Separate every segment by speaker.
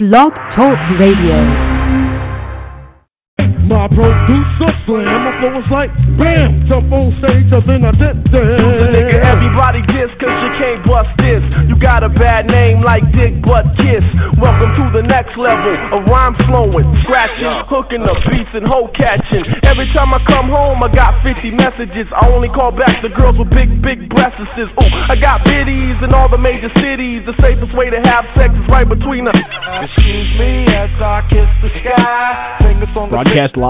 Speaker 1: Blog Talk Radio.
Speaker 2: My producer slam, my flow is like bam. Jump on stage, and then I dip there.
Speaker 3: Nigga, everybody diss cause you can't bust this. You got a bad name like Dick Butt Kiss. Welcome to the next level of rhyme flowing, scratching, hooking up beats and hoe catching. Every time I come home, I got 50 messages. I only call back the girls with big, big breasts. Ooh, I got biddies in all the major cities. The safest way to have sex is right between the. Excuse me as I kiss the sky. Fingers on the
Speaker 4: Broadcast live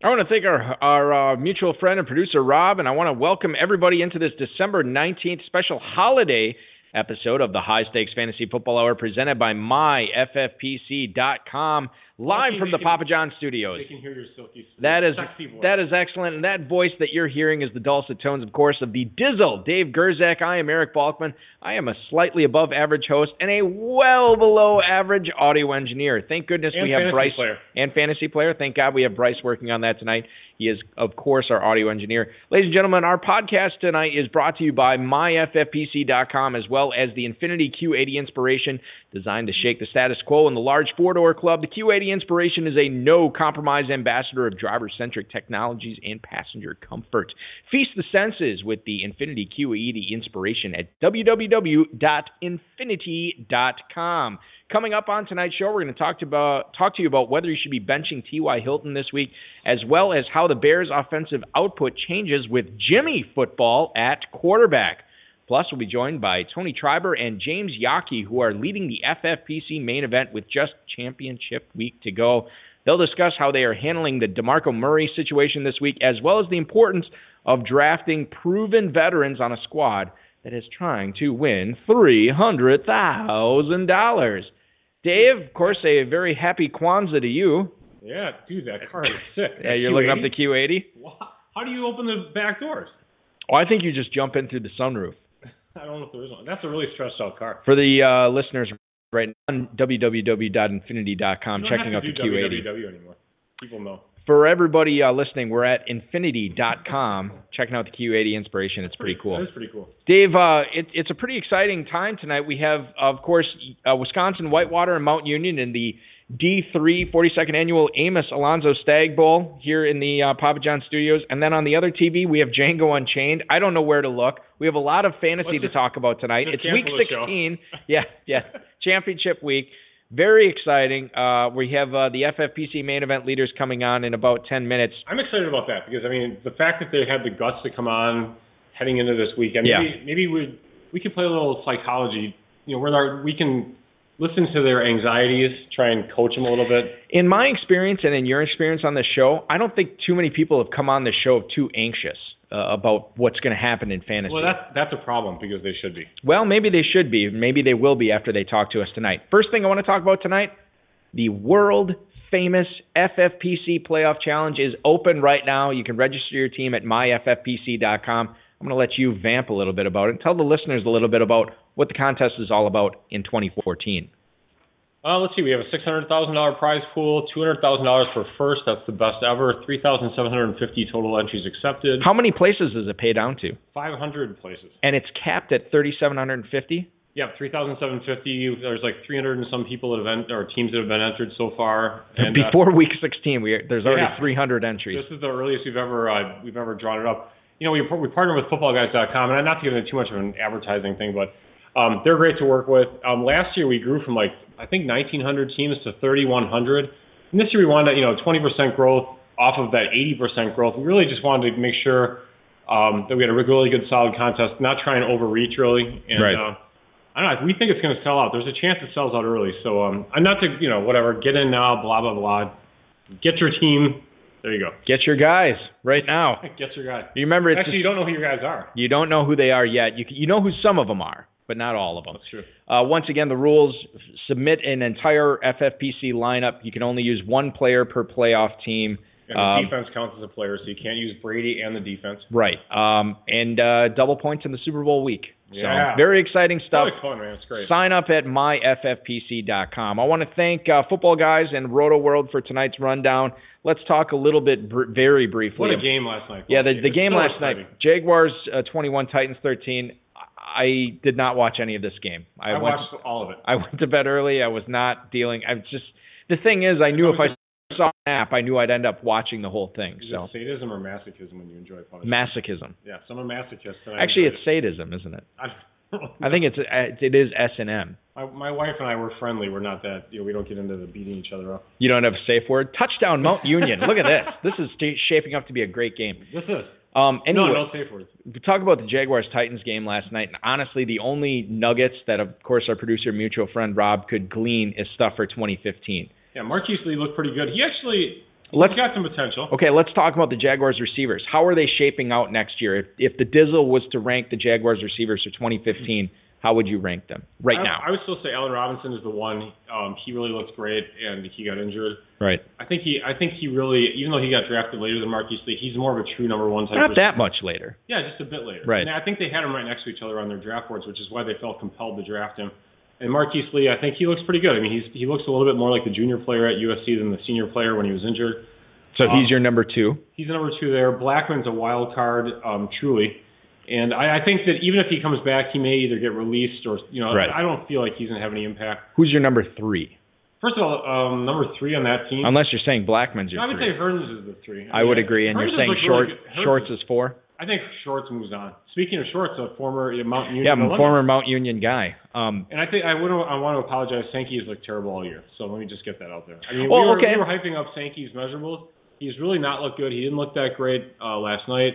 Speaker 5: I want to thank our our uh, mutual friend and producer Rob, and I want to welcome everybody into this December nineteenth special holiday episode of the High Stakes Fantasy Football Hour presented by MyFFPC.com, live from the Papa John Studios.
Speaker 6: They can hear your silky,
Speaker 5: That is
Speaker 6: sexy voice.
Speaker 5: that is excellent, and that voice that you're hearing is the dulcet tones, of course, of the Dizzle, Dave Gerczak. I am Eric Balkman. I am a slightly above average host and a well below average audio engineer. Thank goodness
Speaker 6: And
Speaker 5: we have Bryce
Speaker 6: player.
Speaker 5: and fantasy player. Thank God we have Bryce working on that tonight. He is, of course, our audio engineer. Ladies and gentlemen, our podcast tonight is brought to you by myffpc.com as well as the Infiniti Q80 Inspiration, designed to shake the status quo in the large four door club. The Q80 Inspiration is a no compromise ambassador of driver centric technologies and passenger comfort. Feast the senses with the Infiniti Q80 Inspiration at www.infiniti.com. Coming up on tonight's show, we're going to talk to about talk to you about whether you should be benching T.Y. Hilton this week, as well as how the Bears' offensive output changes with Jimmy football at quarterback. Plus, we'll be joined by Tony Treiber and James Yockey, who are leading the FFPC main event with just championship week to go. They'll discuss how they are handling the DeMarco Murray situation this week, as well as the importance of drafting proven veterans on a squad that is trying to win $300,000. Dave, of course, a very happy Kwanzaa to you.
Speaker 6: Yeah, dude, that car is sick.
Speaker 5: Yeah, you're looking up the Q80.
Speaker 6: Wha- How do you open the back doors?
Speaker 5: Oh, I think you just jump in through the sunroof.
Speaker 6: I don't know if there is one. That's a really stressed out car.
Speaker 5: For the uh, listeners right now, on
Speaker 6: www.infiniti.com,
Speaker 5: checking out the Q80.
Speaker 6: www anymore. People know.
Speaker 5: For everybody uh, listening, we're at infiniti.com, checking out the Q80 inspiration. It's pretty cool.
Speaker 6: That is pretty cool.
Speaker 5: Dave, uh, it, it's a pretty exciting time tonight. We have, of course, uh, Wisconsin Whitewater and Mount Union in the D3 42nd annual Amos Alonzo Stagg Bowl here in the uh, Papa John Studios. And then on the other TV, we have Django Unchained. I don't know where to look. We have a lot of fantasy to talk about tonight. It's week
Speaker 6: cancel the show.
Speaker 5: 16. Yeah, yeah. Championship week. Very exciting. Uh, we have uh, the FFPC main event leaders coming on in about 10 minutes.
Speaker 6: I'm excited about that because I mean the fact that they had the guts to come on heading into this weekend.
Speaker 5: Yeah.
Speaker 6: Maybe maybe we we could play a little psychology. You know, where our, we can listen to their anxieties, try and coach them a little bit.
Speaker 5: In my experience and in your experience on this show, I don't think too many people have come on this show too anxious uh, about what's going to happen in fantasy.
Speaker 6: Well, that's that's a problem because they should be.
Speaker 5: Well, maybe they should be. Maybe they will be after they talk to us tonight. First thing I want to talk about tonight the world famous FFPC Playoff Challenge is open right now. You can register your team at myffpc.com. I'm going to let you vamp a little bit about it. Tell the listeners a little bit about what the contest is all about in 2014.
Speaker 6: Uh, let's see. We have a six hundred thousand dollar prize pool, two hundred thousand dollars for first. That's the best ever. Three thousand seven hundred and fifty total entries accepted.
Speaker 5: How many places does it pay down to?
Speaker 6: Five hundred places.
Speaker 5: And it's capped at 3,750.
Speaker 6: Yeah, three thousand seven fifty. There's like three hundred and some people that have ent- or teams that have been entered so far. And uh,
Speaker 5: Before week 16, we there's already
Speaker 6: Yeah.
Speaker 5: 300 entries.
Speaker 6: This is the earliest we've ever uh, we've ever drawn it up. You know, we we partner with FootballGuys.com, and I'm not to get into too much of an advertising thing, but um, they're great to work with. Um, last year we grew from like I think 1,900 teams to 3,100. And this year we wanted you know 20% growth off of that 80% growth. We really just wanted to make sure um, that we had a really good solid contest, not try and overreach really. And
Speaker 5: Right.
Speaker 6: uh, I don't know. We think it's going to sell out. There's a chance it sells out early. So um, I'm not to you know whatever. Get in now. Blah blah blah. Get your team. There you go.
Speaker 5: Get your guys right now.
Speaker 6: Get your guys.
Speaker 5: You remember, it's
Speaker 6: Actually, you don't know who your guys are.
Speaker 5: you don't know who they are yet. You c- you know who some of them are, but not all of them.
Speaker 6: That's true.
Speaker 5: Uh, once again, the rules submit an entire FFPC lineup. You can only use one player per playoff team.
Speaker 6: And the
Speaker 5: Um,
Speaker 6: defense counts as a player, so you can't use Brady and the defense.
Speaker 5: Right. Um, and uh, double points in the Super Bowl week.
Speaker 6: Yeah.
Speaker 5: So very exciting stuff.
Speaker 6: always fun, man. It's great.
Speaker 5: Sign up at myffpc.com. I want to thank uh, Football Guys and Rotoworld for tonight's rundown. Let's talk a little bit, br- very briefly.
Speaker 6: What a game last night.
Speaker 5: Yeah, the, the game
Speaker 6: so
Speaker 5: last
Speaker 6: exciting.
Speaker 5: night. Jaguars uh, 21, Titans 13. I did not watch any of this game. I,
Speaker 6: I,
Speaker 5: went
Speaker 6: watched all of it.
Speaker 5: I went to bed early. I was not dealing. I just the thing is, I knew if I saw an app, I knew I'd end up watching the whole thing.
Speaker 6: Is
Speaker 5: So
Speaker 6: it sadism or masochism when you enjoy punishment?
Speaker 5: masochism.
Speaker 6: yeah, some I'm a and
Speaker 5: Actually, it's sadism, isn't it?
Speaker 6: I,
Speaker 5: I think it's uh, it is S and M.
Speaker 6: my, my wife and I were friendly. We're not that. You know, we don't get into the beating each other up.
Speaker 5: You don't have a safe word. Touchdown, Mount Union. Look at this. This is shaping up to be a great game.
Speaker 6: This is.
Speaker 5: Um, anyway,
Speaker 6: No, no safe words.
Speaker 5: talk about the Jaguars Titans game last night, and honestly, the only nuggets that, of course, our producer, mutual friend Rob, could glean is stuff for 2015.
Speaker 6: Yeah, Marquise Lee looked pretty good. He actually
Speaker 5: Let's
Speaker 6: got some potential.
Speaker 5: okay. Let's talk about the Jaguars receivers. How are they shaping out next year? If if the Dizzle was to rank the Jaguars receivers for 2015, how would you rank them right
Speaker 6: I,
Speaker 5: now?
Speaker 6: I would still say Allen Robinson is the one. Um, he really looks great, and he got injured.
Speaker 5: right.
Speaker 6: I think he. I think he really, even though he got drafted later than Marquise Lee, he's more of a true number one type.
Speaker 5: Not
Speaker 6: receiver.
Speaker 5: that much later.
Speaker 6: Yeah, just a bit later.
Speaker 5: Right.
Speaker 6: And I think they had him right next to each other on their draft boards, which is why they felt compelled to draft him. And Marquise Lee, I think he looks pretty good. I mean, he's he looks a little bit more like the junior player at USC than the senior player when he was injured.
Speaker 5: So
Speaker 6: Um,
Speaker 5: he's your number two.
Speaker 6: He's number two there. Blackmon's a wild card, um, truly. And I, I think that even if he comes back, he may either get released or you know.
Speaker 5: Right.
Speaker 6: I don't feel like he's gonna have any impact.
Speaker 5: Who's your number three?
Speaker 6: First of all, um, number three on that team.
Speaker 5: Unless you're saying Blackmon's your
Speaker 6: I would
Speaker 5: three.
Speaker 6: say Hurns is the three.
Speaker 5: I would
Speaker 6: mean,
Speaker 5: agree, and you're saying short
Speaker 6: really
Speaker 5: shorts
Speaker 6: is-
Speaker 5: four.
Speaker 6: I think Shorts moves on. Speaking of Shorts, a former Mount Union
Speaker 5: Yeah, I'm a
Speaker 6: alumni.
Speaker 5: former Mount Union guy. Um,
Speaker 6: And I think I would I want to apologize. Sankey has looked terrible all year, so let me just get that out there. I mean,
Speaker 5: Well,
Speaker 6: we, were,
Speaker 5: okay.
Speaker 6: we were hyping up Sankey's measurables. He's really not looked good. He didn't look that great uh, last night.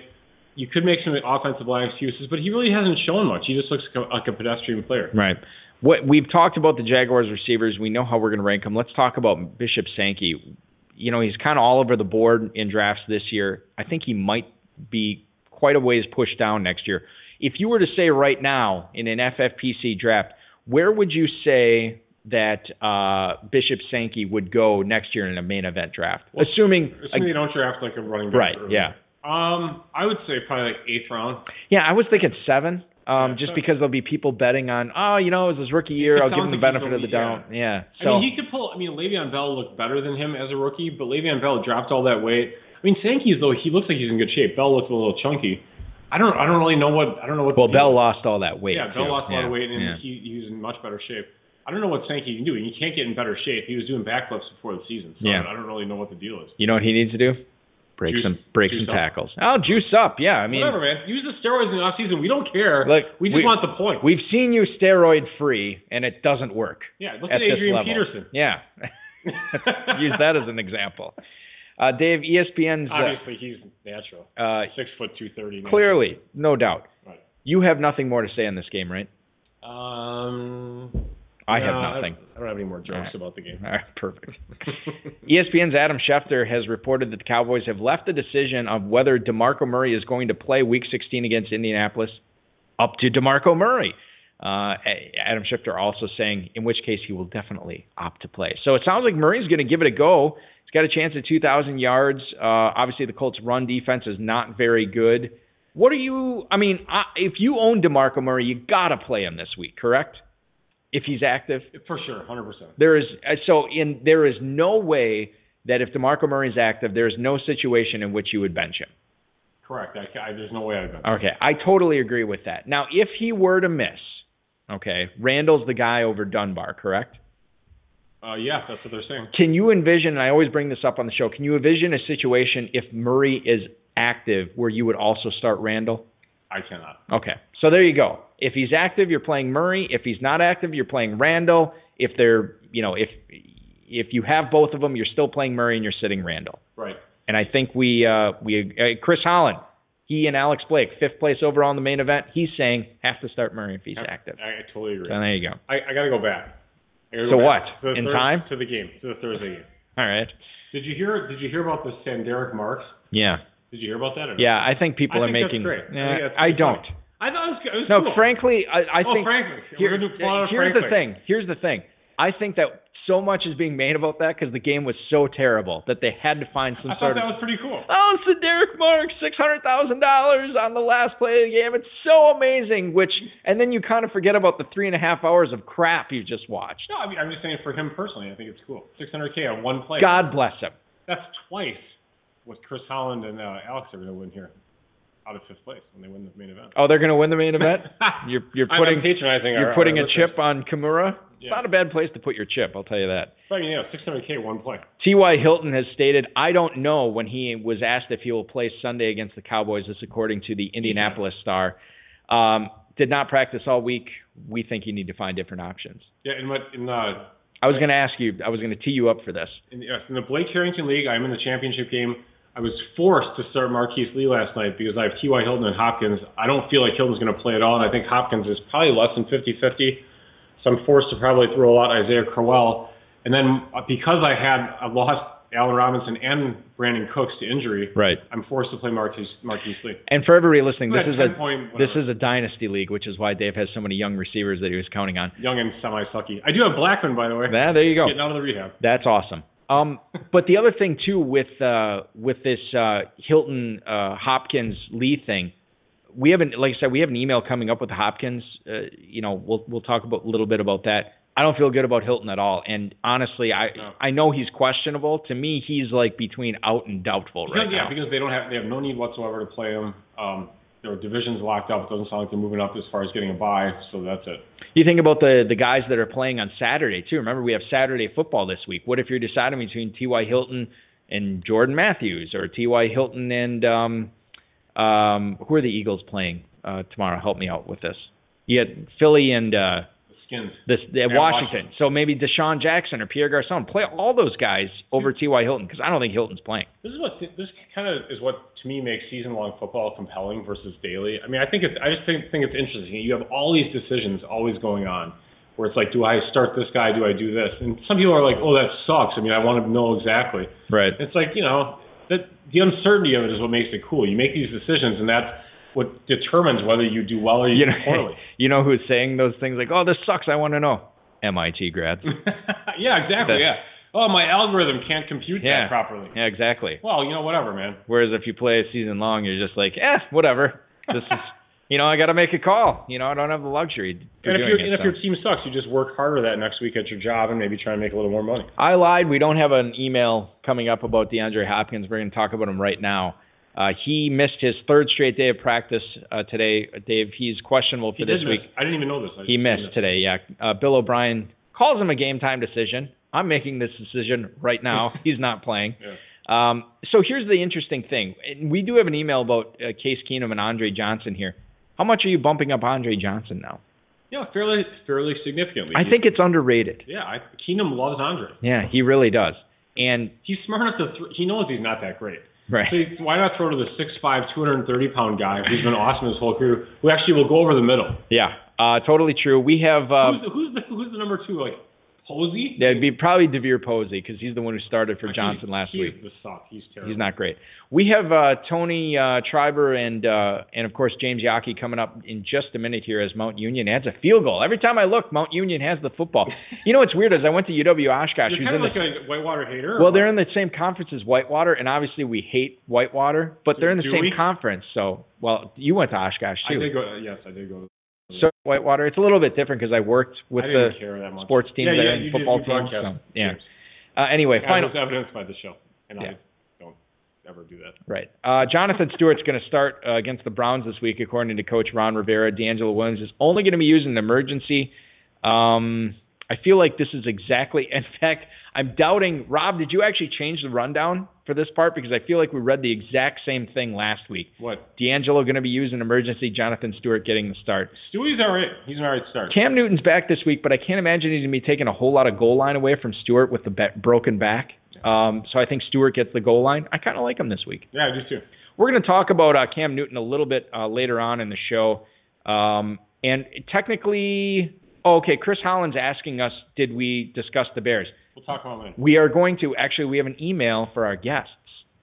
Speaker 6: You could make some offensive line excuses, but he really hasn't shown much. He just looks like a, pedestrian player.
Speaker 5: Right. What we've talked about the Jaguars receivers, we know how we're going to rank them. Let's talk about Bishop Sankey. You know, he's kind of all over the board in drafts this year. I think he might be quite a ways pushed down next year. If you were to say right now in an FFPC draft, where would you say that uh, Bishop Sankey would go next year in a main event draft?
Speaker 6: Well,
Speaker 5: assuming,
Speaker 6: Assuming you don't draft like a running back.
Speaker 5: right,
Speaker 6: early.
Speaker 5: yeah.
Speaker 6: Um, I would say probably like eighth round.
Speaker 5: Yeah, I was thinking seven. Um,
Speaker 6: Yeah,
Speaker 5: just
Speaker 6: so-
Speaker 5: because there'll be people betting on, oh, you know, it was his rookie year. I'll give him the
Speaker 6: like he's
Speaker 5: benefit of the doubt. Yeah.
Speaker 6: I
Speaker 5: So
Speaker 6: mean, he could pull. I mean, Le'Veon Bell looked better than him as a rookie, but Le'Veon Bell dropped all that weight. I mean, Sankey's though he looks like he's in good shape. Bell looks a little chunky. I don't. I don't really know what. I don't know what.
Speaker 5: Well, Bell lost all that weight.
Speaker 6: Yeah, Bell
Speaker 5: too.
Speaker 6: lost a lot of weight, and
Speaker 5: yeah.
Speaker 6: he, he was in much better shape. I don't know what Sankey can do. He can't get in better shape. He was doing backflips before the season, so
Speaker 5: Yeah.
Speaker 6: I don't really know what the deal is.
Speaker 5: You know what he needs to do? Break
Speaker 6: Juice-
Speaker 5: some break some
Speaker 6: up.
Speaker 5: tackles. Oh, juice up. Yeah, I mean,
Speaker 6: Whatever, man. Use the steroids in the off season. We don't care.
Speaker 5: Look,
Speaker 6: we just
Speaker 5: we-
Speaker 6: want the point.
Speaker 5: we've seen you steroid free, and it doesn't work.
Speaker 6: yeah, look
Speaker 5: at
Speaker 6: at, Adrian. Peterson.
Speaker 5: Yeah. Use that as an example. Uh, Dave, ESPN's uh,
Speaker 6: Obviously, he's natural.
Speaker 5: uh,
Speaker 6: Six foot two thirty.
Speaker 5: clearly, no doubt.
Speaker 6: Right.
Speaker 5: You have nothing more to say on this game, right?
Speaker 6: Um,
Speaker 5: I
Speaker 6: no,
Speaker 5: have nothing.
Speaker 6: I don't have any more jokes
Speaker 5: right.
Speaker 6: about the game.
Speaker 5: All right, perfect. ESPN's Adam Schefter has reported that the Cowboys have left the decision of whether DeMarco Murray is going to play Week 16 against Indianapolis up to DeMarco Murray. Uh, Adam Schefter also saying, in which case he will definitely opt to play. So it sounds like Murray's going to give it a go. He's got a chance at 2,000 yards. Uh, obviously, the Colts' run defense is not very good. What are you? I mean, I, if you own DeMarco Murray, you got to play him this week, correct? If he's active.
Speaker 6: For sure, hundred percent.
Speaker 5: There is uh, so in there is no way that if DeMarco Murray is active, there is no situation in which you would bench him.
Speaker 6: Correct. I, I, there's no way I'd bet.
Speaker 5: Okay, I totally agree with that. Now, if he were to miss, okay, Randle's the guy over Dunbar, correct?
Speaker 6: Uh, yeah, that's what they're saying.
Speaker 5: Can you envision? And I always bring this up on the show. Can you envision a situation if Murray is active where you would also start Randle?
Speaker 6: I cannot.
Speaker 5: Okay, so there you go. If he's active, you're playing Murray. If he's not active, you're playing Randle. If they're, you know, if if you have both of them, you're still playing Murray and you're sitting Randle.
Speaker 6: Right.
Speaker 5: And I think we uh, we uh, Chris Holland, he and Alex Blake, fifth place overall in the main event. He's saying have to start Murray if he's active.
Speaker 6: I, I totally agree.
Speaker 5: So there you go.
Speaker 6: I, I got to go back. I gotta
Speaker 5: So
Speaker 6: go
Speaker 5: what?
Speaker 6: back to
Speaker 5: In time?
Speaker 6: to the game to the Thursday game.
Speaker 5: All right.
Speaker 6: Did you hear? Did you hear about the Sanderic marks?
Speaker 5: Yeah.
Speaker 6: Did you hear about that? Or?
Speaker 5: Yeah. I think people
Speaker 6: I
Speaker 5: are
Speaker 6: think that's
Speaker 5: making.
Speaker 6: great. I think that's
Speaker 5: I don't.
Speaker 6: funny. I thought it was, it was
Speaker 5: No,
Speaker 6: cool.
Speaker 5: frankly, I, I
Speaker 6: oh,
Speaker 5: think.
Speaker 6: frankly,
Speaker 5: Here-
Speaker 6: we're gonna do full-on
Speaker 5: here's the thing. Here's the thing. I think that so much is being made about that because the game was so terrible that they had to find some sort
Speaker 6: I
Speaker 5: sort
Speaker 6: thought that was pretty cool.
Speaker 5: Oh, it's the Derek Marks, six hundred thousand dollars on the last play of the game. It's so amazing. Which, and then you kind of forget about the three and a half hours of crap you just watched.
Speaker 6: No, I mean I'm just saying for him personally, I think it's cool. 600k on one play.
Speaker 5: God bless him.
Speaker 6: That's twice what Chris Holland and uh, Alex are going to win here, out of fifth place when they win the main event.
Speaker 5: Oh, they're going to win the main event. You're you're putting
Speaker 6: patronizing.
Speaker 5: you're
Speaker 6: our,
Speaker 5: putting
Speaker 6: our
Speaker 5: a chip on Kimura. It's
Speaker 6: Yeah.
Speaker 5: not a bad place to put your chip. I'll tell you that.
Speaker 6: But, I mean, yeah, 600k one play.
Speaker 5: T.Y. Hilton has stated, I don't know when he was asked if he will play Sunday against the Cowboys. This according to the Indianapolis Star. Um, did not practice all week. We think you need to find different options.
Speaker 6: Yeah, in what in uh
Speaker 5: I was going to ask you, I was going to tee you up for this.
Speaker 6: in, yes, in the Blake Harrington League, I'm in the championship game. I was forced to start Marquise Lee last night because I have T.Y. Hilton and Hopkins. I don't feel like Hilton's going to play at all, and I think Hopkins is probably less than 50-50. So I'm forced to probably throw a out Isaiah Crowell. And then uh, because I had I lost Allen Robinson and Brandin Cooks to injury,
Speaker 5: Right.
Speaker 6: I'm forced to play Marquise Marquise Lee.
Speaker 5: And for everybody listening, this is a
Speaker 6: point
Speaker 5: this is a dynasty league, which is why Dave has so many young receivers that he was counting on.
Speaker 6: Young and semi-sucky. I do have Blackmon, by the way.
Speaker 5: Yeah, there you go.
Speaker 6: Getting out of the rehab.
Speaker 5: That's awesome. Um, but the other thing too with uh, with this uh, Hilton uh, Hopkins Lee thing, we haven't like I said we have an email coming up with Hopkins. Uh, you know, we'll we'll talk about a little bit about that. I don't feel good about Hilton at all, and honestly, I
Speaker 6: No.
Speaker 5: I know he's questionable. To me, he's like between out and doubtful
Speaker 6: Because,
Speaker 5: right
Speaker 6: yeah,
Speaker 5: now.
Speaker 6: because they don't have they have no need whatsoever to play him. Um, their division's locked up. It doesn't sound like they're moving up as far as getting a bye, so that's it.
Speaker 5: You think about the the guys that are playing on Saturday too. Remember, we have Saturday football this week. What if you're deciding between T.Y. Hilton and Jordan Matthews, or T.Y. Hilton and um, um, who are the Eagles playing uh, tomorrow? Help me out with this. You had Philly and uh,
Speaker 6: The skins.
Speaker 5: this
Speaker 6: Yeah,
Speaker 5: Washington. So maybe DeSean Jackson or Pierre Garcon. Play all those guys over T.Y. Hilton because I don't think Hilton's playing.
Speaker 6: This is what this kind of is what to me makes season long football compelling versus daily. I mean, I think it's I just think think it's interesting. You have all these decisions always going on, where it's like, do I start this guy? Do I do this? And some people are like, oh, that sucks. I mean, I want to know exactly.
Speaker 5: Right.
Speaker 6: It's like you know that the uncertainty of it is what makes it cool. You make these decisions, and that's what determines whether you do well or you,
Speaker 5: You
Speaker 6: do
Speaker 5: know,
Speaker 6: poorly.
Speaker 5: you know who's saying those things like, "Oh, this sucks. I want to know." MIT grads.
Speaker 6: yeah, exactly. Yeah. Oh, my algorithm can't compute
Speaker 5: Yeah.
Speaker 6: that properly.
Speaker 5: Yeah, exactly.
Speaker 6: Well, you know, whatever, man.
Speaker 5: Whereas if you play a season long, you're just like, eh, whatever. This is, you know, I got to make a call. You know, I don't have the luxury.
Speaker 6: And if, your and if your team sucks, you just work harder that next week at your job and maybe try and make a little more money.
Speaker 5: I lied. We don't have an email coming up about DeAndre Hopkins. We're going to talk about him right now. Uh, he missed his third straight day of practice uh, today. Uh, Dave, he's questionable for
Speaker 6: He
Speaker 5: this week.
Speaker 6: miss. I didn't even know this. I
Speaker 5: He missed today. Yeah. Uh, Bill O'Brien calls him a game time decision. I'm making this decision right now. He's not playing.
Speaker 6: Yeah.
Speaker 5: Um, so here's the interesting thing. We do have an email about uh, Case Keenum and Andre Johnson here. How much are you bumping up Andre Johnson now?
Speaker 6: Yeah, fairly fairly significantly.
Speaker 5: I think it's underrated.
Speaker 6: Yeah, I, Keenum loves Andre.
Speaker 5: Yeah, he really does. And
Speaker 6: He's smart enough to. Th- he knows he's not that great.
Speaker 5: Right.
Speaker 6: So why not throw to the 6'5", 230 pound guy who's been awesome his whole career, who actually will go over the middle.
Speaker 5: Yeah, uh, totally true. We have uh,
Speaker 6: who's, the, who's the who's the number two? Like Posey.
Speaker 5: that'd be probably DeVier Posey because he's the one who started for Johnson last
Speaker 6: he
Speaker 5: week.
Speaker 6: is the suck. He's terrible.
Speaker 5: He's not great. We have uh, Tony uh, Treiber and uh, and of course James Yockey coming up in just a minute here as Mount Union adds a field goal. Every time I look, Mount Union has the football. You know what's weird is I went to UW Oshkosh.
Speaker 6: You're
Speaker 5: who's
Speaker 6: kind of
Speaker 5: in the
Speaker 6: like a Whitewater hater.
Speaker 5: Well, they're in the same conference as Whitewater, and obviously we hate Whitewater, but they're in the same
Speaker 6: we?
Speaker 5: conference. So, well, you went to Oshkosh
Speaker 6: I
Speaker 5: too.
Speaker 6: did go. Yes, I did go.
Speaker 5: So Whitewater, it's a little bit different because I worked with
Speaker 6: I
Speaker 5: the
Speaker 6: didn't care that much.
Speaker 5: sports team
Speaker 6: yeah,
Speaker 5: there
Speaker 6: yeah,
Speaker 5: and football
Speaker 6: you
Speaker 5: So, yeah. Uh, anyway,
Speaker 6: As
Speaker 5: final.
Speaker 6: evidenced by the show, and
Speaker 5: Yeah.
Speaker 6: I don't ever do that.
Speaker 5: Right. Uh, Jonathan Stewart's going to start uh, against the Browns this week, according to Coach Ron Rivera. DeAngelo Williams is only going to be used in emergency. Um, I feel like this is exactly. In fact, I'm doubting. Rob, did you actually change the rundown for this part? Because I feel like we read the exact same thing last week.
Speaker 6: What?
Speaker 5: DeAngelo going to be used in emergency. Jonathan Stewart getting the start.
Speaker 6: Stewie's all right. He's an all right start.
Speaker 5: Cam Newton's back this week, but I can't imagine he's going to be taking a whole lot of goal line away from Stewart with the ba- broken back. Um, so I think Stewart gets the goal line. I kind of like him this week.
Speaker 6: Yeah, I do too.
Speaker 5: we're going to talk about uh, Cam Newton a little bit uh, later on in the show. Um, and technically, oh, okay, Chris Holland's asking us, did we discuss the Bears?
Speaker 6: We'll talk about.
Speaker 5: We are going to actually. We have an email for our guests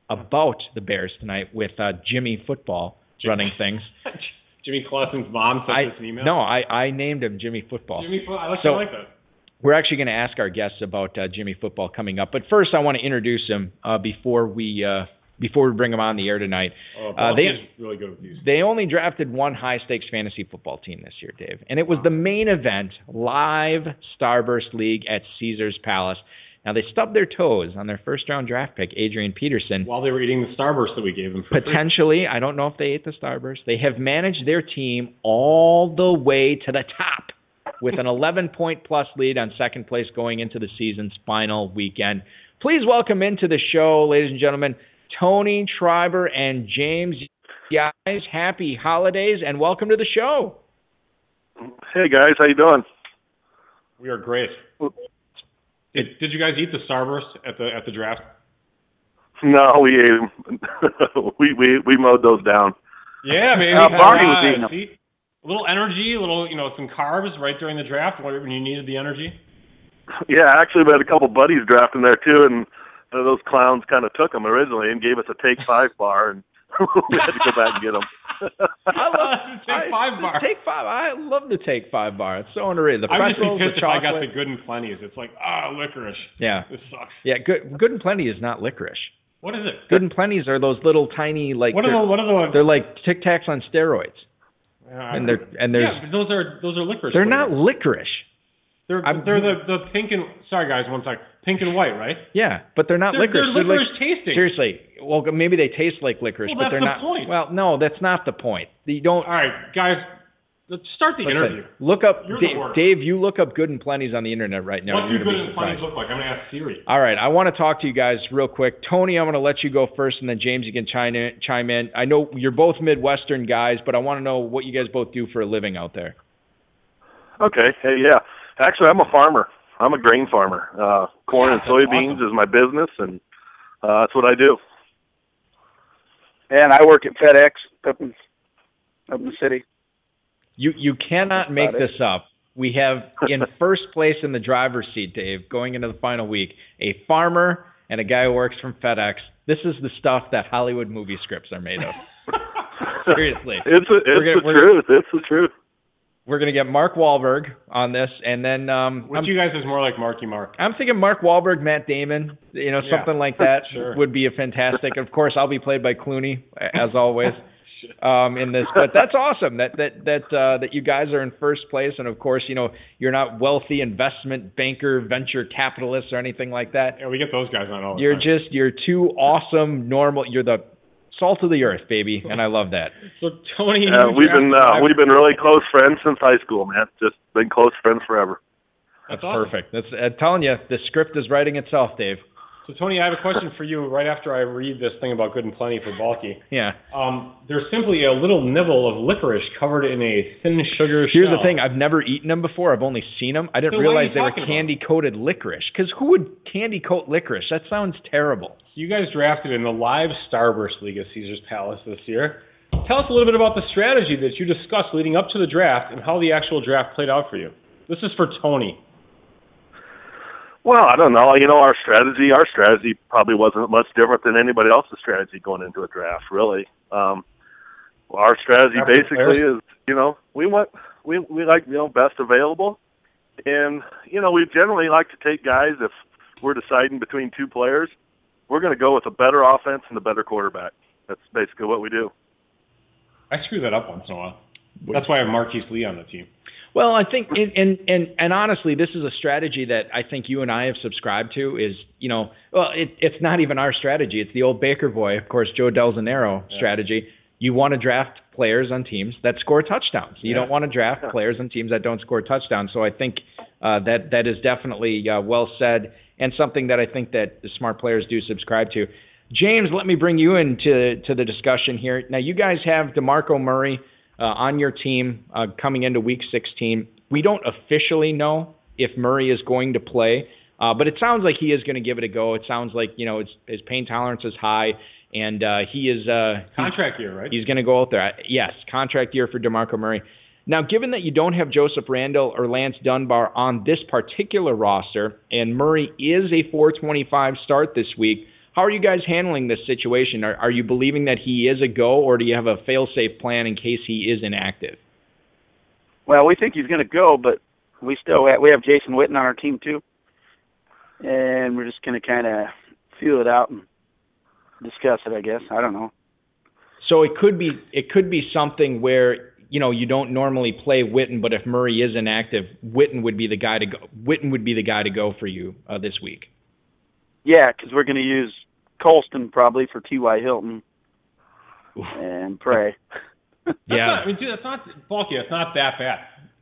Speaker 5: about the Bears tonight with uh, Jimmy Football running things.
Speaker 6: Jimmy Clausen's mom sent
Speaker 5: I
Speaker 6: us an email.
Speaker 5: no, I I named him Jimmy Football.
Speaker 6: Jimmy, I like,
Speaker 5: So-
Speaker 6: I like that.
Speaker 5: We're actually going to ask our guests about uh, Jimmy Football coming up, but first I want to introduce him uh, before we uh, before we bring him on the air tonight.
Speaker 6: Oh,
Speaker 5: Uh, they-
Speaker 6: really good with these.
Speaker 5: They only drafted one high stakes fantasy football team this year, Dave, and it was the main event, live Starburst League at Caesars Palace. Now they stubbed their toes on their first round draft pick, Adrian Peterson.
Speaker 6: While they were eating the Starburst that we gave them for free.
Speaker 5: Potentially, I don't know if they ate the Starburst. They have managed their team all the way to the top with an 11 point plus lead on second place going into the season's final weekend. Please welcome into the show, ladies and gentlemen, Tony Schreiber and James. Guys, happy holidays and welcome to the show.
Speaker 7: Hey guys, how you doing?
Speaker 6: We are great. Did, did you guys eat the Starburst at the at the draft?
Speaker 7: No, we ate 'em. we we we mowed those down.
Speaker 6: Yeah, man.
Speaker 7: Uh, Barney was eating 'em.
Speaker 6: See? A little energy, a little, you know, some carbs right during the draft when you needed the energy.
Speaker 7: Yeah, actually, we had a couple buddies drafting there too, and uh, those clowns kind of took them originally and gave us a take five bar, and we had to go back and get them.
Speaker 5: I love the
Speaker 6: Take
Speaker 5: I-
Speaker 6: five bar.
Speaker 5: Take five. I love the take five bar. It's so underrated. The
Speaker 6: I would just be
Speaker 5: pretzels, the
Speaker 6: pissed if I got
Speaker 5: chocolate.
Speaker 6: the good and plenties. It's like, ah, licorice.
Speaker 5: yeah,
Speaker 6: This sucks.
Speaker 5: yeah. Good, good and plenty is not licorice.
Speaker 6: What is it?
Speaker 5: Good and plenties are those little tiny like
Speaker 6: What are
Speaker 5: they're,
Speaker 6: the what are the? Ones?
Speaker 5: they're like Tic Tacs on steroids,
Speaker 6: Yeah,
Speaker 5: and they're and there's
Speaker 6: yeah, but those are those are licorice.
Speaker 5: they're not
Speaker 6: flavors.
Speaker 5: licorice.
Speaker 6: They're
Speaker 5: I'm-
Speaker 6: they're the the pink and sorry guys, one second. Pink and white, right?
Speaker 5: Yeah, but they're not
Speaker 6: They're,
Speaker 5: licorice.
Speaker 6: they're
Speaker 5: like-
Speaker 6: licorice tasting.
Speaker 5: seriously. Well, maybe they taste like licorice,
Speaker 6: Well,
Speaker 5: but they're
Speaker 6: the
Speaker 5: not.
Speaker 6: point.
Speaker 5: Well, no, that's not the point. You don't.
Speaker 6: All right, guys, let's start the
Speaker 5: listen,
Speaker 6: interview.
Speaker 5: Look up
Speaker 6: You're
Speaker 5: Dave,
Speaker 6: worst.
Speaker 5: Dave. You look up good and Plenty's on the internet right now.
Speaker 6: what do good and plenties
Speaker 5: surprised.
Speaker 6: look like? I'm gonna ask Siri.
Speaker 5: All right, I want to talk to you guys real quick. Tony, I'm going to let you go first, and then James, you can chime in. Chime in. I know you're both Midwestern guys, but I want to know what you guys both do for a living out there.
Speaker 7: Okay, hey, yeah. Actually, I'm a farmer. I'm a grain farmer. Uh, corn and soybeans
Speaker 6: awesome.
Speaker 7: is my business, and uh, that's what I do.
Speaker 8: And I work at FedEx up in up in the city.
Speaker 5: You you cannot make
Speaker 8: about it.
Speaker 5: this up. We have in first place in the driver's seat, Dave, going into the final week, a farmer and a guy who works from FedEx. This is the stuff that Hollywood movie scripts are made of. Seriously.
Speaker 7: It's a, it's
Speaker 5: gonna-
Speaker 7: the
Speaker 5: we're-
Speaker 7: truth. It's the truth.
Speaker 5: We're gonna get Mark Wahlberg on this, and then um,
Speaker 6: Which
Speaker 5: I'm,
Speaker 6: you guys is more like Marky Mark.
Speaker 5: I'm thinking Mark Wahlberg, Matt Damon, you know,
Speaker 6: Yeah.
Speaker 5: something like that
Speaker 6: Sure.
Speaker 5: would be a fantastic. of course, I'll be played by Clooney as always um, in this, but that's awesome that that that uh, that you guys are in first place, and of course, you know, you're not wealthy investment banker, venture capitalists, or anything like that.
Speaker 6: Yeah, we get those guys on all the
Speaker 5: You're
Speaker 6: time.
Speaker 5: just you're two awesome, normal. You're the salt of the earth, baby, and I love that.
Speaker 6: so Tony.
Speaker 7: Uh,
Speaker 6: you
Speaker 7: we've been uh, we've been really close friends since high school, man. Just been close friends forever.
Speaker 5: That's,
Speaker 6: That's awesome.
Speaker 5: perfect. That's I'm telling you, the script is writing itself, Dave.
Speaker 6: So Tony, I have a question for you. Right after I read this thing about good and plenty for Balky,
Speaker 5: Yeah.
Speaker 6: um, there's simply a little nibble of licorice covered in a thin sugar shell.
Speaker 5: Here's
Speaker 6: shell.
Speaker 5: the thing: I've never eaten them before. I've only seen them. I didn't
Speaker 6: So
Speaker 5: realize they were candy coated licorice. Because who would candy coat licorice? That sounds terrible.
Speaker 6: You guys drafted in the live Starburst League at Caesars Palace this year. Tell us a little bit about the strategy that you discussed leading up to the draft and how the actual draft played out for you. This is for Tony.
Speaker 7: Well, I don't know. You know, our strategy, our strategy probably wasn't much different than anybody else's strategy going into a draft, really. Um, our strategy basically is, you know, we want we we like you know best available, and you know we generally like to take guys if we're deciding between two players, we're going to go with a better offense and a better quarterback. That's basically what we do.
Speaker 6: I screw that up once in a while. That's why I have Marquise Lee on the team.
Speaker 5: Well, I think, and, and and and honestly, this is a strategy that I think you and I have subscribed to. Is you know, well, it, it's not even our strategy. It's the old Baker boy, of course, Joe Del Zanero strategy. You want to draft players on teams that score touchdowns. You
Speaker 6: Yeah.
Speaker 5: don't want to draft players on teams that don't score touchdowns. So I think uh, that that is definitely uh, well said and something that I think that the smart players do subscribe to. James, let me bring you into to the discussion here. Now, you guys have DeMarco Murray on your team uh, coming into Week 16. We don't officially know if Murray is going to play, uh, but it sounds like he is going to give it a go. It sounds like you know it's, his pain tolerance is high, and uh, he is uh,
Speaker 6: contract year, right?
Speaker 5: He's going to go out there. Yes, contract year for Demarco Murray. Now, given that you don't have Joseph Randle or Lance Dunbar on this particular roster, and Murray is a 425 start this week, how are you guys handling this situation? Are, are you believing that he is a go, or do you have a fail-safe plan in case he is inactive?
Speaker 8: Well, we think he's going to go, but we still have, we have Jason Witten on our team too, and we're just going to kind of feel it out and discuss it. I guess I don't know.
Speaker 5: So it could be it could be something where you know you don't normally play Witten, but if Murray is inactive, Witten would be the guy to go. Witten would be the guy to go for you uh, this week.
Speaker 8: Yeah, because we're going to use Colston probably for T.Y. Hilton and pray.
Speaker 5: yeah,
Speaker 6: I mean, dude, that's not bulky. It's not that bad.